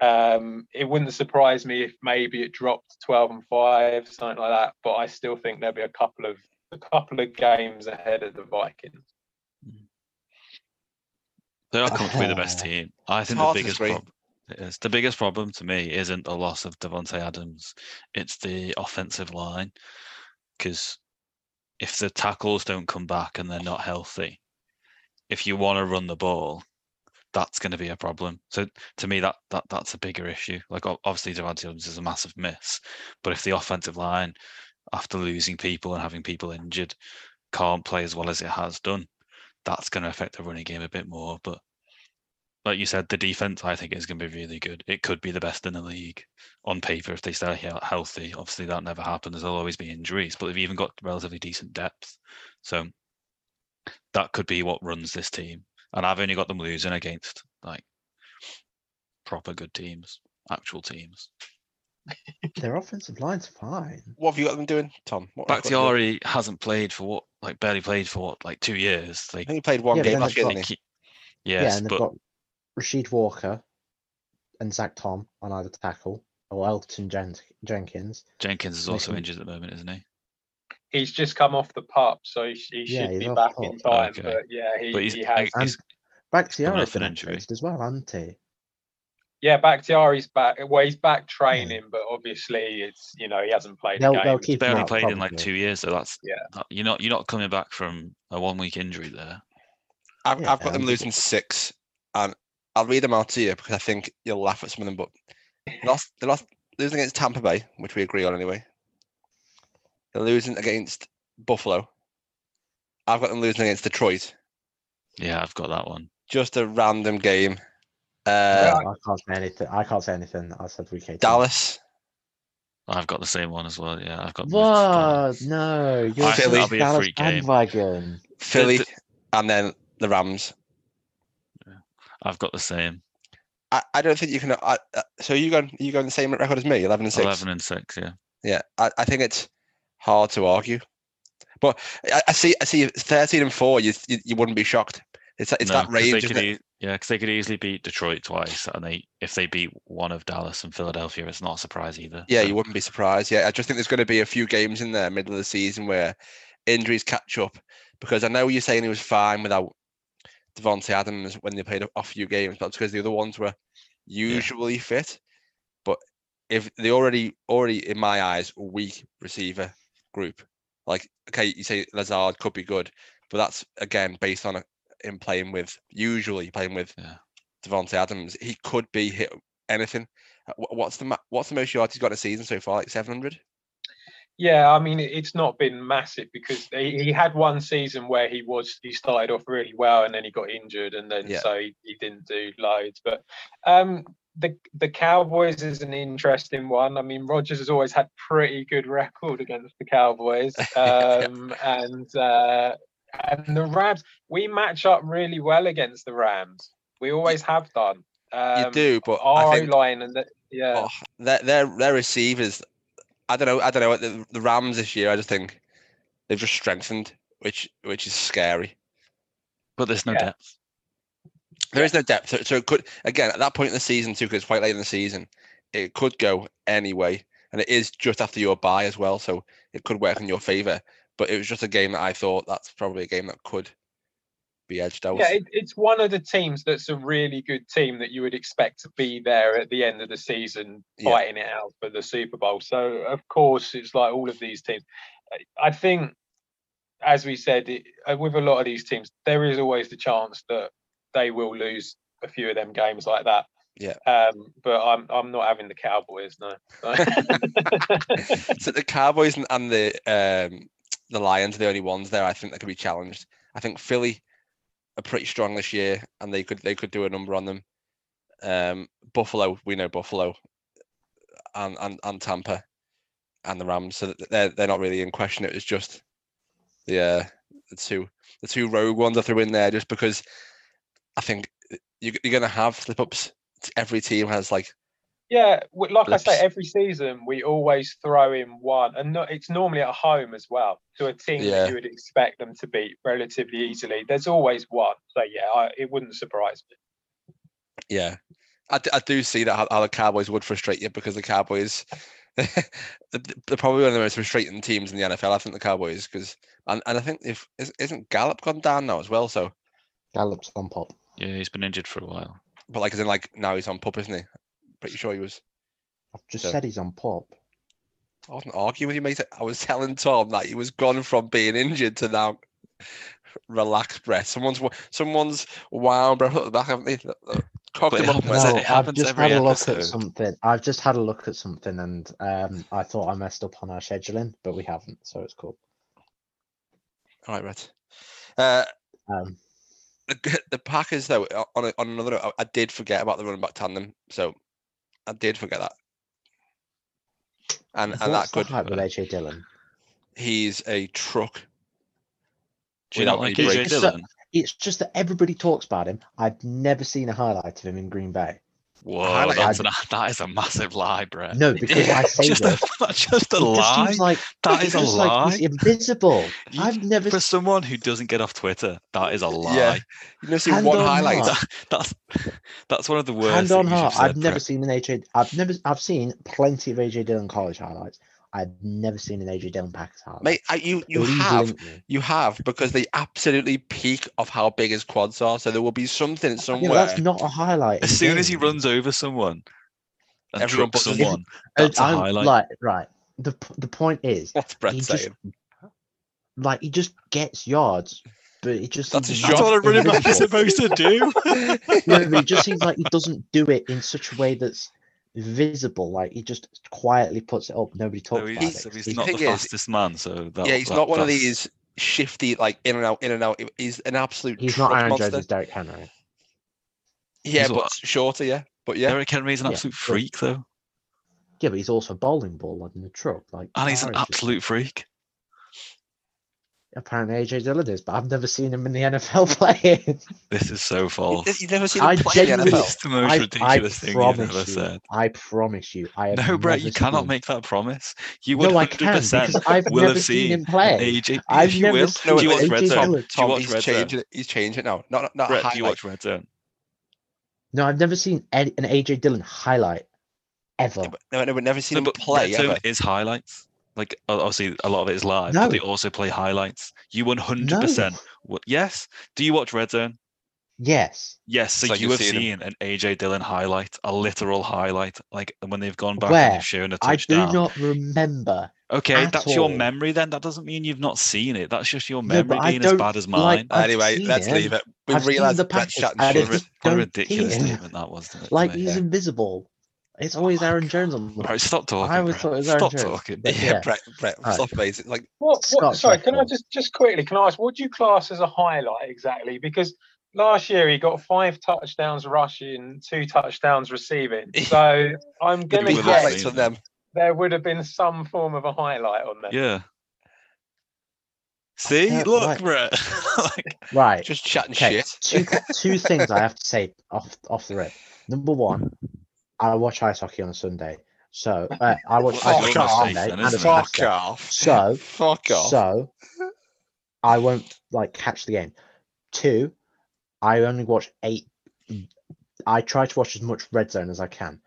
Um, it wouldn't surprise me if maybe it dropped 12 and 5, something like that. But I still think there'll be a couple of a couple of games ahead of the Vikings. They are comfortably the <laughs> best team. I think the biggest problem is the biggest problem to me isn't the loss of Davante Adams. It's the offensive line. Because if the tackles don't come back and they're not healthy, if you want to run the ball, that's going to be a problem. So to me, that that that's a bigger issue. Like ob- obviously, Davante Adams is a massive miss, but if the offensive line, after losing people and having people injured, can't play as well as it has done, that's going to affect the running game a bit more. But like you said, the defense I think is going to be really good. It could be the best in the league on paper if they stay healthy. Obviously, that never happens. There'll always be injuries, but they've even got relatively decent depth. So that could be what runs this team. And I've only got them losing against like proper good teams, actual teams. <laughs> Their offensive line's fine. What have you got them doing, Tom? What have you got? Bakhtiari hasn't played for what, like barely played for what, like two years. Like, I think he played one Yeah, but game then last they've year, got- didn't he? he- yeah, yes, and they've but got Rasheed Walker and Zach Tom on either tackle, or Elgton Jen- Jenkins. Jenkins is also Mason- injured at the moment, isn't he? He's just come off the pup, so he, he Yeah, should be back pup. in time. Okay. But yeah, he, But he's, he has. And he's Bakhtiari's off an been injury. as well, hasn't he? Yeah, Bakhtiari's back. Well, he's back training, but obviously it's you know he hasn't played They'll- a they'll game. keep him barely out, played in like two years, so that's Yeah. that- you're not you're not coming back from a one week injury there. I've, Yeah, I've got them losing six, and I'll read them out to you because I think you'll laugh at some of them. But <laughs> they lost, they lost losing against Tampa Bay, which we agree on anyway. They're losing against Buffalo. I've got them losing against Detroit. Yeah, I've got that one. Just a random game. Uh, I can't say anything. I can't say anything. I said we can't. Dallas. I've got the same one as well. Yeah, I've got. What? No, you're I think a that'll be a Dallas free game. bandwagon. Philly, the- and then the Rams. I've got the same. I, I don't think you can. I, uh, so you going you going the same record as me, eleven and six. Eleven and six. Yeah. Yeah, I, I think it's hard to argue. But I, I see I see thirteen and four. You you, you wouldn't be shocked. It's it's No, that range. Isn't could it? e- yeah, because they could easily beat Detroit twice, and they if they beat one of Dallas and Philadelphia, it's not a surprise either. Yeah, so- you wouldn't be surprised. Yeah, I just think there's going to be a few games in there, middle of the season, where injuries catch up. Because I know you're saying he was fine without Davante Adams when they played a, few games, but because the other ones were usually fit. But if they already, already in my eyes, a weak receiver group, like okay, you say Lazard could be good, but that's again based on a, him playing with usually playing with Yeah. Davante Adams. He could be hit anything. Uh, What's the what's the most yards he's got in a season so far? Like seven hundred. Yeah, I mean it's not been massive because he, he had one season where he was he started off really well and then he got injured and then Yeah. so he, he didn't do loads. But um the the Cowboys is an interesting one. I mean Rodgers has always had pretty good record against the Cowboys. <laughs> Um and uh and the Rams we match up really well against the Rams. We always have done. Um, you do, but I Our think line and the, yeah. oh, their their their receivers. I don't know. I don't know. The, the Rams this year, I just think they've just strengthened, which which is scary. but there's no Yeah. depth. There is no depth, so, so it could again at that point in the season too, because it's quite late in the season, it could go anyway, and it is just after your bye as well, so it could work in your favor. But it was just a game that I thought that's probably a game that could be edged out. Yeah, it, it's one of the teams that's a really good team that you would expect to be there at the end of the season Yeah. fighting it out for the Super Bowl. So, of course, it's like all of these teams. I- I think, as we said, it, uh, with a lot of these teams, there is always the chance that they will lose a few of them games like that. Yeah. Um, but I'm I'm not having the Cowboys, no. <laughs> so the Cowboys and, and the um, the Lions are the only ones there. I think that could be challenged. I think Philly are pretty strong this year, and they could they could do a number on them. Um, Buffalo, we know Buffalo, and and, and Tampa, and the Rams. So they're they're not really in question. It was just the uh, the two the two rogue ones I threw in there just because I think uh, you, you're going to have slip ups. Every team has like Yeah, w- like I say, every season we always throw in one, and no, it's normally at home as well to a team Yeah. that you would expect them to beat relatively easily. There's always one, so yeah, I, it wouldn't surprise me. Yeah, I, d- I do see that how, how the Cowboys would frustrate you because the Cowboys, <laughs> they're they're probably one of the most frustrating teams in the NFL. I think the Cowboys because and, and I think if is, isn't Gallup gone down now as well. So, Gallup's on pop. Yeah, he's been injured for a while. but like as in like now he's on pup, isn't he? Pretty sure he was. I've just So- said he's on pop. I wasn't arguing with you, mate. I was telling Tom that he was gone from being injured to now relaxed breath. Someone's wa- someone's wound breath at the back, haven't they? Cocked But him it up. happens- and- it I've happens just every had a look at something. I've just had a look at something, and um, I thought I messed up on our scheduling, but we haven't, so it's cool. All right, right. Uh, Um, the, the Packers though on a, on another note, I, I did forget about the running back tandem, so I did forget that. And and that the could hype with AJ Dillon? he's a truck. Do you not without like any AJ breaks. breaks. Dillon? It's just that everybody talks about him. I've never seen a highlight of him in Green Bay. Whoa, that's an, <laughs> that is a massive lie, Brett. No, because I <laughs> say just this. a, <laughs> just a lie. seems like That is a just like lie. invisible. You- I've never For someone who doesn't get off Twitter, that is a lie. Yeah. You never seen Hand one on highlight. heart. That's that's one of the worst. hand on heart. said, I've never seen an AJ. I've never. I've seen plenty of AJ Dillon college highlights. I've never seen an AJ Dillon Packers highlight. Mate, I, you you Please have me. you have because they absolutely peak of how big his quads are. So there will be something somewhere. but that's not a highlight. As soon as he runs over someone and Everyone trucks someone, Uh, that's a I'm- highlight. Like, right. The the point is, What's Brett he saying? just like he just gets yards, but it just That's seems his. That's what a running back is supposed to do. <laughs> No, but it just seems like he doesn't do it in such a way that's visible. Like he just quietly puts it up. Nobody talks No, about he's, it. he's He's- not the thing is- fastest man, so that, yeah, he's that- not one of these shifty like in and out, in and out. He's an absolute. He's not truck Aaron monster. Jones. He's Derrick Henry. Yeah, He's but what? shorter. Yeah, but yeah. Derrick Henry's an Yeah, absolute but- freak, though, Yeah, but he's also a bowling ball like in the truck. Like, and he's an Aaron's just- absolute freak. Apparently, AJ Dillon is, but I've never seen him in the NFL <laughs> playing. This is so false. You've never seen I him play in the NFL. This is the most I, ridiculous I thing you've ever you. said. I promise you. I have No, Brett, you cannot seen- make that promise. You would No, I 100% can because I've will never have seen seen him play. AJ. I've yes, you never will. seen Do you watch AJ Red Zone? Dillon. Do you Tom, watch he's Red Zone? changing. He's changing it now. Not not a Brett, do you watch Red Zone? No, I've never seen an AJ Dillon highlight ever. Yeah, but- No, no, we've never seen No, him but play Red Zone ever. is highlights. Like obviously, a lot of it is live, but they also play highlights. You 100%. No. Yes. Do you watch Red Zone? Yes. Yes. So, So you you've seen seen, him. an AJ Dillon highlight, a literal highlight, like when they've gone back and Where? they've shown a I do not remember. Okay, at that's your memory then. That doesn't mean you've not seen it. That's just your memory I being as bad as mine. I've Anyway, let's him. leave it. We've I've realised the Brett's package, and shit. What a, just what ridiculous statement that was. To, to Like me. he's invisible. It's oh, always Aaron Jones on the Right, stop talking. I always Brett. thought it was Aaron Stop Jones, talking. but Yeah, yeah. Brett, Brett, Alright. stop amazing. Like, What, what Scott's sorry, can I just just quickly can I ask what do you class as a highlight exactly? Because last year he got five touchdowns rushing, two touchdowns receiving. <laughs> So I'm gonna be guess highlights them. there would have been some form of a highlight on there. Yeah. See, Yeah, look, right. Brett. <laughs> like, right. Just chatting Okay, shit. two two things I <laughs> have to say off off the rip. Number one, I watch ice hockey on Sunday. So uh, <laughs> I watch Fuck ice hockey on off, a Sunday then, and a? Fuck off. So Fuck off. so <laughs> I won't like catch the game. Two, I only watch eight. I try to watch as much red zone as I can.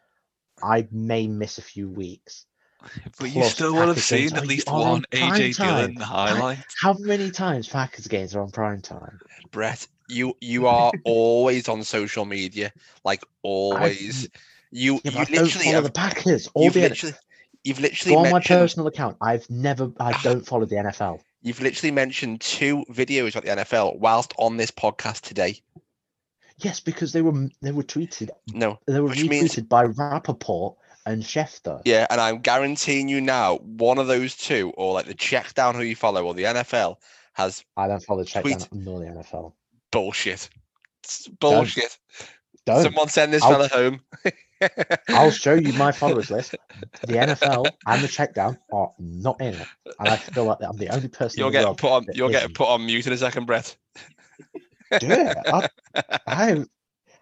I may miss a few weeks. <laughs> but you Plus still would have Packers games seen at least on one prime AJ Dillon highlight. How many times Packers games are on prime time? Brett, you you are always on social media, like always. You Yeah, you I don't literally follow have, the Packers. All you've the literally you've literally on my personal account. I've never. I ah. don't follow the NFL. you've literally mentioned two videos about the NFL whilst on this podcast today. Yes, because they were they were tweeted. No, They were Which means- retweeted by Rapoport and Schefter. yeah, and I'm guaranteeing you now, one of those two, or like the check down who you follow, or the NFL has I don't follow check Tweet. down nor the NFL. bullshit. It's bullshit. Don't. Someone send this I'll- fella home. <laughs> I'll show you my followers list. The NFL and the check down are not in it, and I feel like I'm the only person. You'll get put on. You'll get put on mute in a second, Brett. Do it. I, I,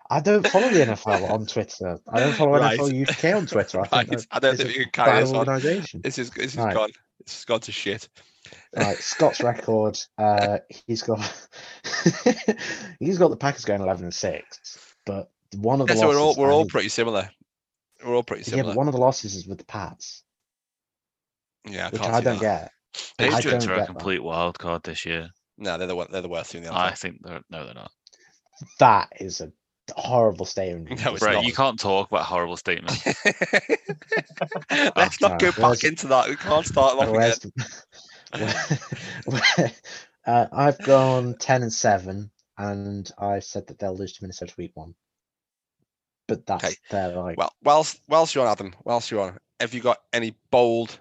I don't follow the NFL on Twitter. I don't follow Right. NFL UK on Twitter. I think Right, I don't think we can carry this on. This is this is Right. gone. This has gone to shit. Right, Scott's record. Uh, he's got <laughs> he's got the Packers going eleven and six, but one of the Yeah, so we're all losses. we're all pretty similar. We're all pretty yeah, similar. but one of the losses is with the Pats, Yeah, I which can't I don't that. get. I Patriots don't are a get that. complete wild card this year. No, they're the wor- they're the worst team in the I NFL. think they're no, they're not. That is a horrible statement. No, it's Brett, you can't talk about horrible statements. <laughs> Let's not go Where's- back into that. We can't start off again. The- <laughs> where- where- uh, I've gone ten and seven, and I said that they'll lose to Minnesota week one. But that's Okay. their like. Well, whilst whilst you're on, Adam, whilst you're on, have you got any bold,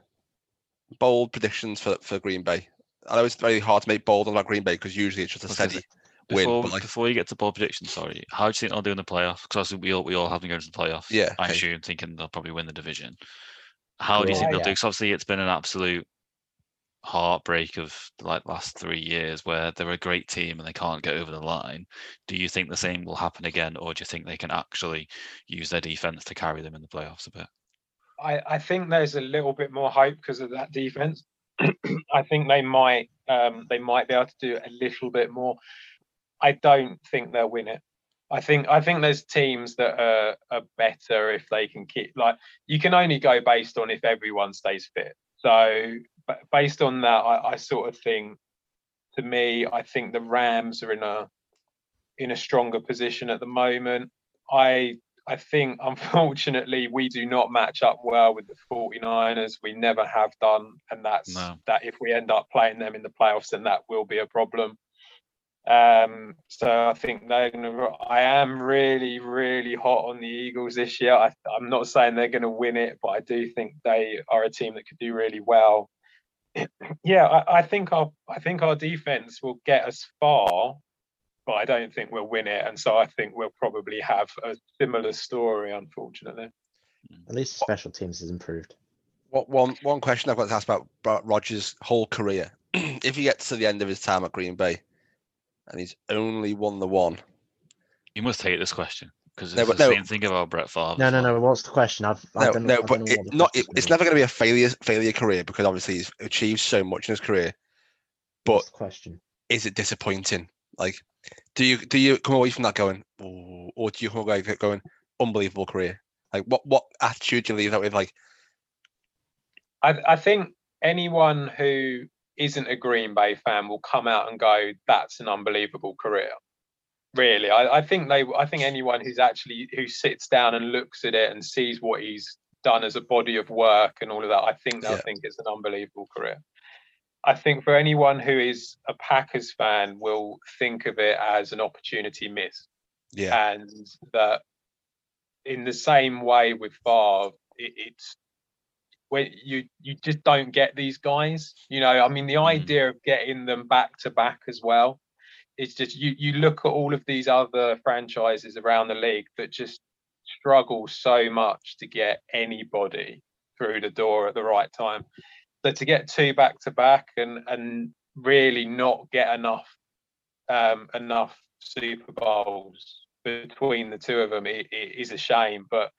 bold predictions for for Green Bay? I know it's very hard to make bold about Green Bay because usually it's just a was steady say, win. Before, But like, before you get to bold predictions, sorry, how do you think they'll do in the playoffs? Because we all we all have been going to the playoffs. Yeah, I okay. assume thinking they'll probably win the division. How do you think they'll yeah. do? Because obviously it's been an absolute heartbreak of like last three years where they're a great team and they can't get over the line. Do you think the same will happen again, or do you think they can actually use their defense to carry them in the playoffs a bit? I, I think there's a little bit more hope because of that defense. <clears throat> I think they might um, they might be able to do a little bit more. I don't think they'll win it. I think I think there's teams that are, are better if they can keep like you can only go based on if everyone stays fit. So based on that, I, I sort of think to me, I think the Rams are in a in a stronger position at the moment. I I think <laughs> unfortunately we do not match up well with the 49ers. We never have done, and that's no. that if we end up playing them in the playoffs, then that will be a problem. Um, so I think they're to. I am really, really hot on the Eagles this year. I, am not saying they're going to win it, but I do think they are a team that could do really well. Yeah, I, I think our I think our defense will get us far, but I don't think we'll win it. And so I think we'll probably have a similar story, unfortunately. At least special teams has improved. What one one question I've got to ask about, about Rodgers' whole career. <clears throat> if he gets to the end of his time at Green Bay, and he's only won the one. You must hate this question because it's no, the no. same thing about Brett Favre. No, no, no. What's the question? I've, no, I've no, but it, not. It, it's never going to be a failure failure career because obviously he's achieved so much in his career. But question is it disappointing? Like, do you do you come away from that going, oh, or do you come away going, unbelievable career? Like, what what attitude do you leave that with? Like, I I think anyone who isn't a Green Bay fan will come out and go, "That's an unbelievable career." Really, I, I think they. I think anyone who's actually who sits down and looks at it and sees what he's done as a body of work and all of that, I think they'll yeah. think it's an unbelievable career. I think for anyone who is a Packers fan will think of it as an opportunity miss. Yeah. And that in the same way with Favre, it, it's when you you just don't get these guys. You know, I mean, the mm. idea of getting them back to back as well. It's just you you look at all of these other franchises around the league that just struggle so much to get anybody through the door at the right time. So to get two back to back and and really not get enough um, enough Super Bowls between the two of them it, it is a shame. But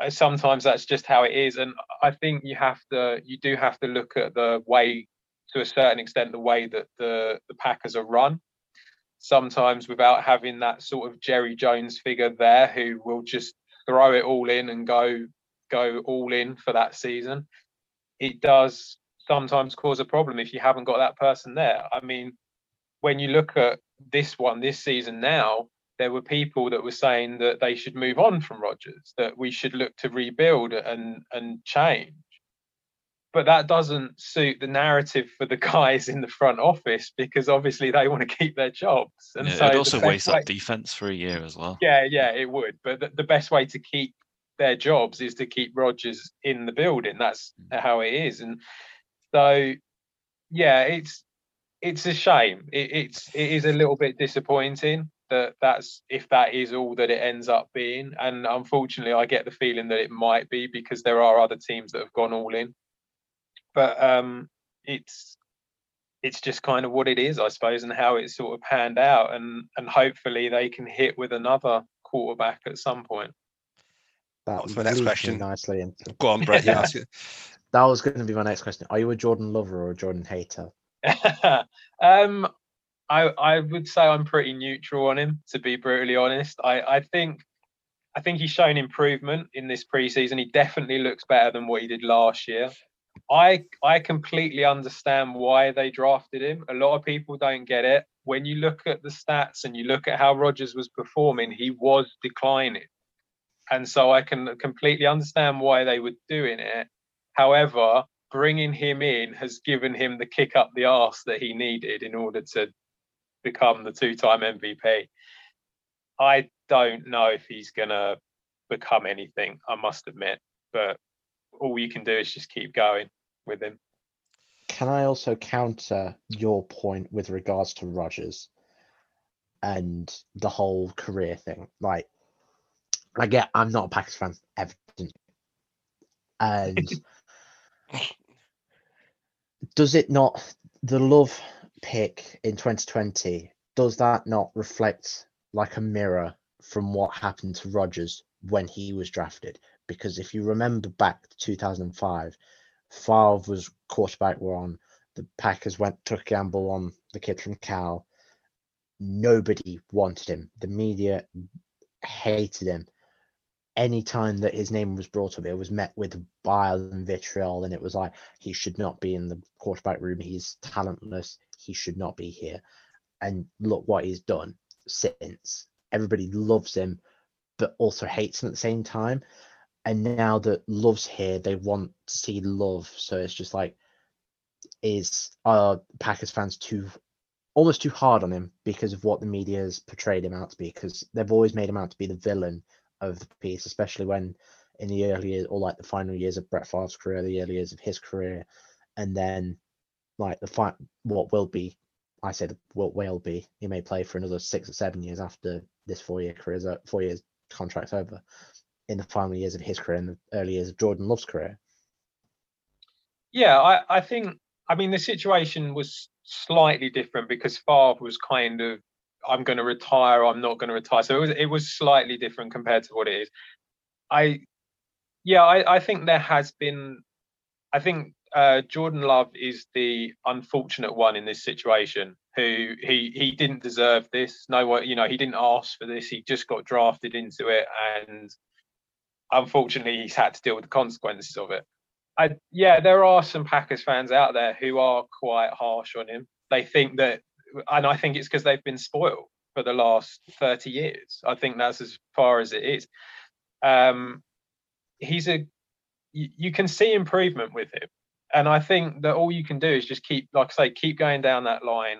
uh, sometimes that's just how it is and i think you have to you do have to look at the way to a certain extent the way that the the packers are run sometimes without having that sort of jerry jones figure there who will just throw it all in and go go all in for that season it does sometimes cause a problem if you haven't got that person there i mean when you look at this one this season now there were people that were saying that they should move on from Rodgers, that we should look to rebuild and and change. But that doesn't suit the narrative for the <laughs> guys in the front office because obviously they want to keep their jobs. And yeah, so it also waste way, that defense for a year as well. Yeah, yeah, it would. But the, the best way to keep their jobs is to keep Rodgers in the building. That's mm. how it is. And so, yeah, it's it's a shame. It, it's it is a little bit disappointing that that's if that is all that it ends up being. And unfortunately, I get the feeling that it might be because there are other teams that have gone all in. But um, it's it's just kind of what it is, I suppose, and how it's sort of panned out. And and hopefully they can hit with another quarterback at some point. That was my next question. Nicely into... Go on, Brett. You ask it. <laughs> That was going to be my next question. Are you a Jordan lover or a Jordan hater? <laughs> um, I I would say I'm pretty neutral on him, to be brutally honest. I I think I think he's shown improvement in this preseason. He definitely looks better than what he did last year. I I completely understand why they drafted him. A lot of people don't get it. When you look at the stats and you look at how Rodgers was performing, he was declining. And so I can completely understand why they were doing it. However, bringing him in has given him the kick up the arse that he needed in order to become the two-time MVP. I don't know if he's gonna become anything. I must admit, but all you can do is just keep going with him. Can I also counter your point with regards to Rodgers and the whole career thing? Like, I get I'm not a Packers fan, evident, and <laughs> does it not the love pick in 2020 does that not reflect like a mirror from what happened to Rodgers when he was drafted? Because if you remember back to 2005, Favre was quarterback one. The Packers went took gamble on the kid from Cal. Nobody wanted him. The media hated him. Any time that his name was brought up, it was met with bile and vitriol, and it was like he should not be in the quarterback room. He's talentless. He should not be here. And look what he's done since. Everybody loves him, but also hates him at the same time. And now that love's here, they want to see love. So it's just like, is are Packers fans too almost too hard on him because of what the media has portrayed him out to be? Because they've always made him out to be the villain of the piece, especially when in the early years or like the final years of Brett Favre's career, the early years of his career, and then like the fight what will be I said what will be he may play for another six or seven years after this four year career uh, four years contract's over in the final years of his career and the early years of Jordan Love's career. Yeah, I, I think I mean the situation was slightly different because Favre was kind of I'm going to retire, I'm not going to retire. So it was it was slightly different compared to what it is. I yeah, I, I think there has been I think uh, Jordan Love is the unfortunate one in this situation. Who he he didn't deserve this. No one, you know, he didn't ask for this. He just got drafted into it, and unfortunately, he's had to deal with the consequences of it. I, yeah, there are some Packers fans out there who are quite harsh on him. They think that, and I think it's because they've been spoiled for the last 30 years. I think that's as far as it is. Um, he's a, you, you can see improvement with him and I think that all you can do is just keep, like I say, keep going down that line.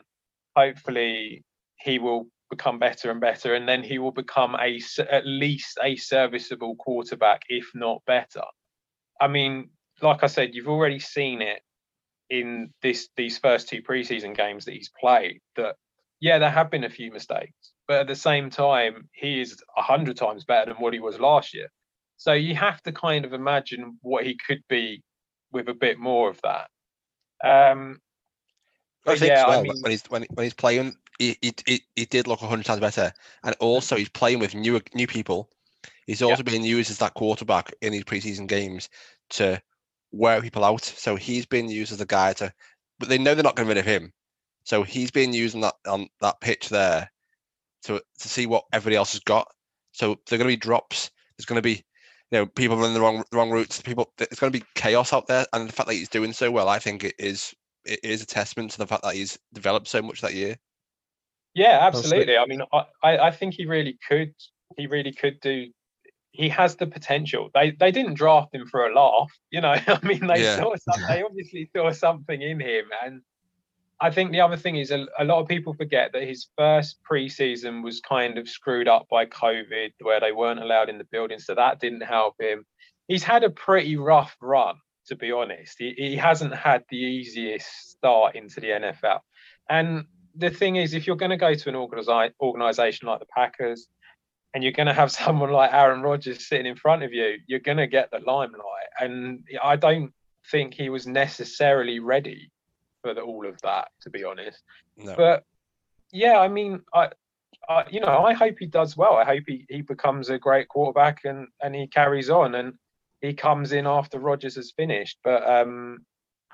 Hopefully, he will become better and better, and then he will become a at least a serviceable quarterback, if not better. I mean, like I said, you've already seen it in this these first two preseason games that he's played. That yeah, there have been a few mistakes, but at the same time, he is a hundred times better than what he was last year. So you have to kind of imagine what he could be with a bit more of that. Um, I think yeah, well, I mean, when he's when, when he's playing, he, he, he did look a hundred times better, and also he's playing with new new people. He's also yeah. being used as that quarterback in these preseason games to wear people out. So he's being used as a guy to, but they know they're not going to rid of him. So he's being used on that on that pitch there to to see what everybody else has got. So there are going to be drops. There's going to be you know people running the wrong the wrong routes. People, it's going to be chaos out there, and the fact that he's doing so well, I think it is it is a testament to the fact that he's developed so much that year. Yeah, absolutely. I mean, I I think he really could. He really could do. He has the potential. They they didn't draft him for a laugh, you know. <laughs> I mean, they yeah. saw some, they obviously saw something in him, and I think the other thing is a, a, lot of people forget that his first preseason was kind of screwed up by COVID, where they weren't allowed in the building, so that didn't help him. He's had a pretty rough run, to be honest. He, he hasn't had the easiest start into the NFL. And the thing is, if you're going to go to an organi- organization like the Packers, and you're going to have <laughs> someone like Aaron Rodgers sitting in front of you, you're going to get the limelight. And I don't think he was necessarily ready for the, all of that, to be honest. No. But yeah, I mean, I, I, you know, I hope he does well. I hope he, he becomes a great quarterback and and he carries on and he comes in after Rodgers has finished. But um,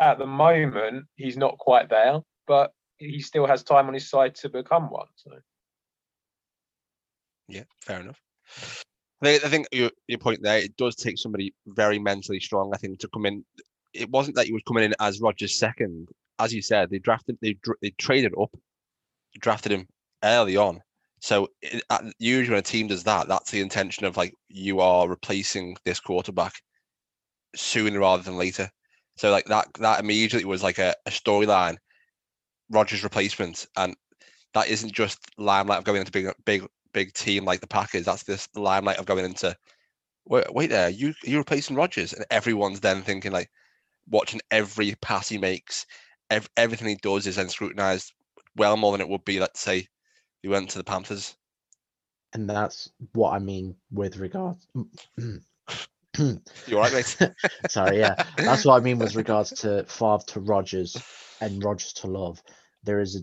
at the moment, he's not quite there. But he still has time on his side to become one. So. Yeah, fair enough. I think your your point there, it does take somebody very mentally strong, I think, to come in. It wasn't that he was coming in as Rodgers' second as you said, they drafted, they, they traded up, drafted him early on. So it, usually when a team does that, that's the intention of like you are replacing this quarterback sooner rather than later. So like that that immediately was like a, a storyline, Rodgers replacement, and that isn't just limelight of going into big big big team like the Packers. That's this limelight of going into wait, wait there, you you replacing Rodgers, and everyone's then thinking like watching every pass he makes, ev- everything he does is then scrutinized well more than it would be, let's say, he went to the Panthers. And that's what I mean with regards. You all right, mate? <laughs> Sorry, yeah, that's what I mean with regards to Favre to Rodgers and Rodgers to Love. There is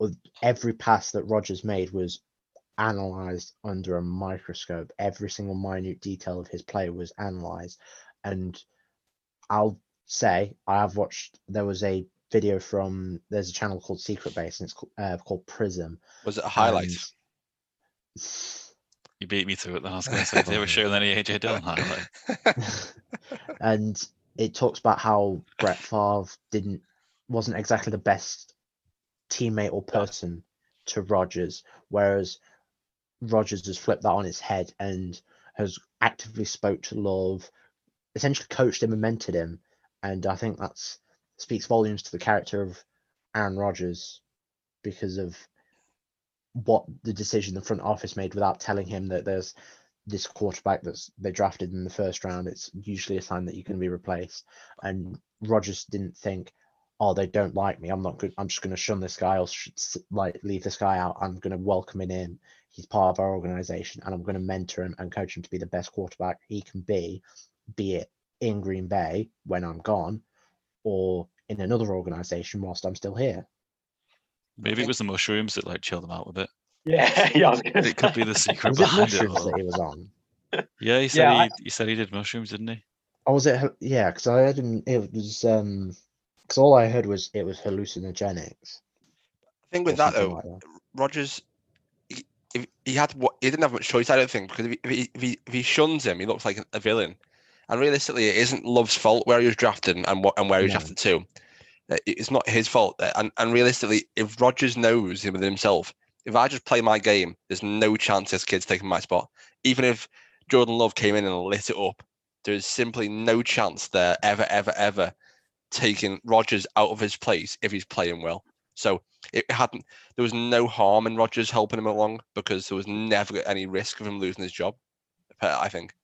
a every pass that Rodgers made was analyzed under a microscope. Every single minute detail of his play was analyzed, and I'll say I have watched. There was a video from there's a channel called Secret Base and it's called, uh, called Prism. Was it a highlight? and- You beat me to it. Then I was going to say they were showing any AJ Dillon highlight. <laughs> and it talks about how Brett Favre didn't wasn't exactly the best teammate or person to Rodgers, whereas Rodgers has flipped that on its head and has actively spoke to Love, essentially coached him and mentored him, and I think that speaks volumes to the character of Aaron Rodgers because of what the decision the front office made without telling him that there's this quarterback that's they drafted in the first round. It's usually a sign that you can be replaced. And Rodgers didn't think, oh, they don't like me. I'm not good. I'm just going to shun this guy or sh- like leave this guy out. I'm going to welcome him in. He's part of our organization, and I'm going to mentor him and coach him to be the best quarterback he can be, be it in Green Bay when I'm gone, or in another organization whilst I'm still here. Maybe it was the mushrooms that like chilled him out a bit. Yeah, <laughs> yeah. Gonna It could be the secret Was behind it. mushrooms all. that he was on? Yeah, he said Yeah, I- he, he said he did mushrooms, didn't he? Or was it? Yeah, because I heard him. It was um, because all I heard was it was hallucinogenics. I think with that though, like that. Rodgers, he, if he had what he didn't have much choice. I don't think because if he, if he, if he, if he shuns him, he looks like a villain. And realistically, it isn't Love's fault where he was drafted and what and where he was No. drafted to. Uh, It's not his fault. Uh, And and realistically, if Rodgers knows him within himself, if I just play my game, there's no chance this kid's taking my spot. Even if Jordan Love came in and lit it up, there is simply no chance there ever, ever, ever taking Rodgers out of his place if he's playing well. So it hadn't. There was no harm in Rodgers helping him along because there was never any risk of him losing his job. uh, I think.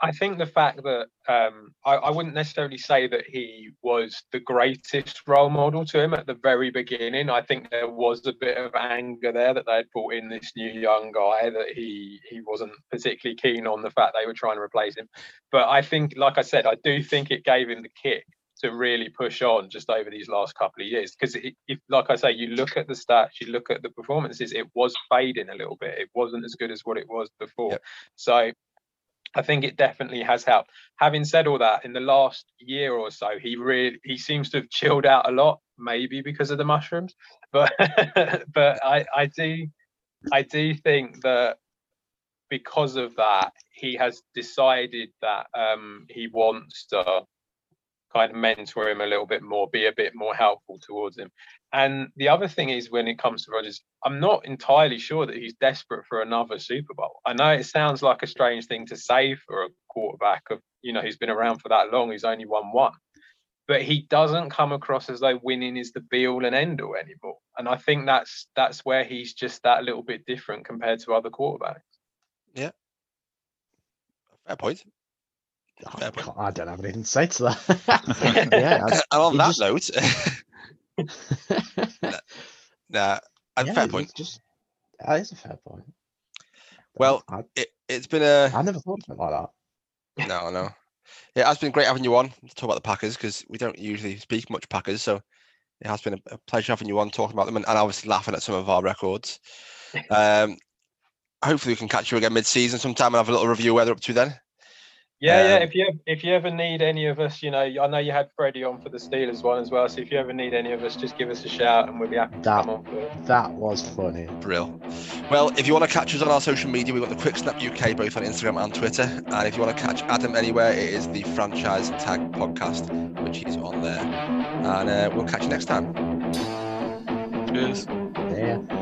I think the fact that um, I, I wouldn't necessarily say that he was the greatest role model to him at the very beginning. I think there was a bit of anger there that they had brought in this new young guy that he he wasn't particularly keen on the fact they were trying to replace him. But I think, like I said, I do think it gave him the kick to really push on just over these last couple of years. Because if, like I say, you look at the stats, you look at the performances, it was fading a little bit. It wasn't as good as what it was before. Yep. So I think it definitely has helped. Having said all that, in the last year or so, he really he seems to have chilled out a lot, maybe because of the mushrooms. But <laughs> but I I do I do think that because of that, he has decided that um he wants to kind of mentor him a little bit more, be a bit more helpful towards him. And the other thing is, when it comes to Rodgers, I'm not entirely sure that he's desperate for another Super Bowl. I know it sounds like a strange thing to say for a quarterback of, you know, who's been around for that long, who's only won one. But he doesn't come across as though winning is the be all and end all anymore. And I think that's that's where he's just that little bit different compared to other quarterbacks. Yeah. Fair point. I, Fair I don't have anything to say to that. <laughs> yeah, <laughs> And on that just- note, <laughs> nah, and yeah, fair point. Just that is a fair point. Well, I, It, it's been a I never thought of it like that. no, no. Yeah, It has been great having you on to talk about the Packers because we don't usually speak much Packers, so it has been a, a pleasure having you on talking about them and, and obviously laughing at some of our records. Um, hopefully we can catch you again mid-season sometime and have a little review where they're up to then. Yeah, yeah. Um, If you if you ever need any of us, you know, I know you had Freddie on for the Steelers one as well. So if you ever need any of us, just give us a shout and we'll be happy to That- come on for it. That was funny. Brill. Well, if you want to catch us on our social media, we've got the Quick Snap UK both on Instagram and Twitter. And if you want to catch Adam anywhere, it is the Franchise Tag Podcast, which is on there. And uh, we'll catch you next time. Cheers. Yeah.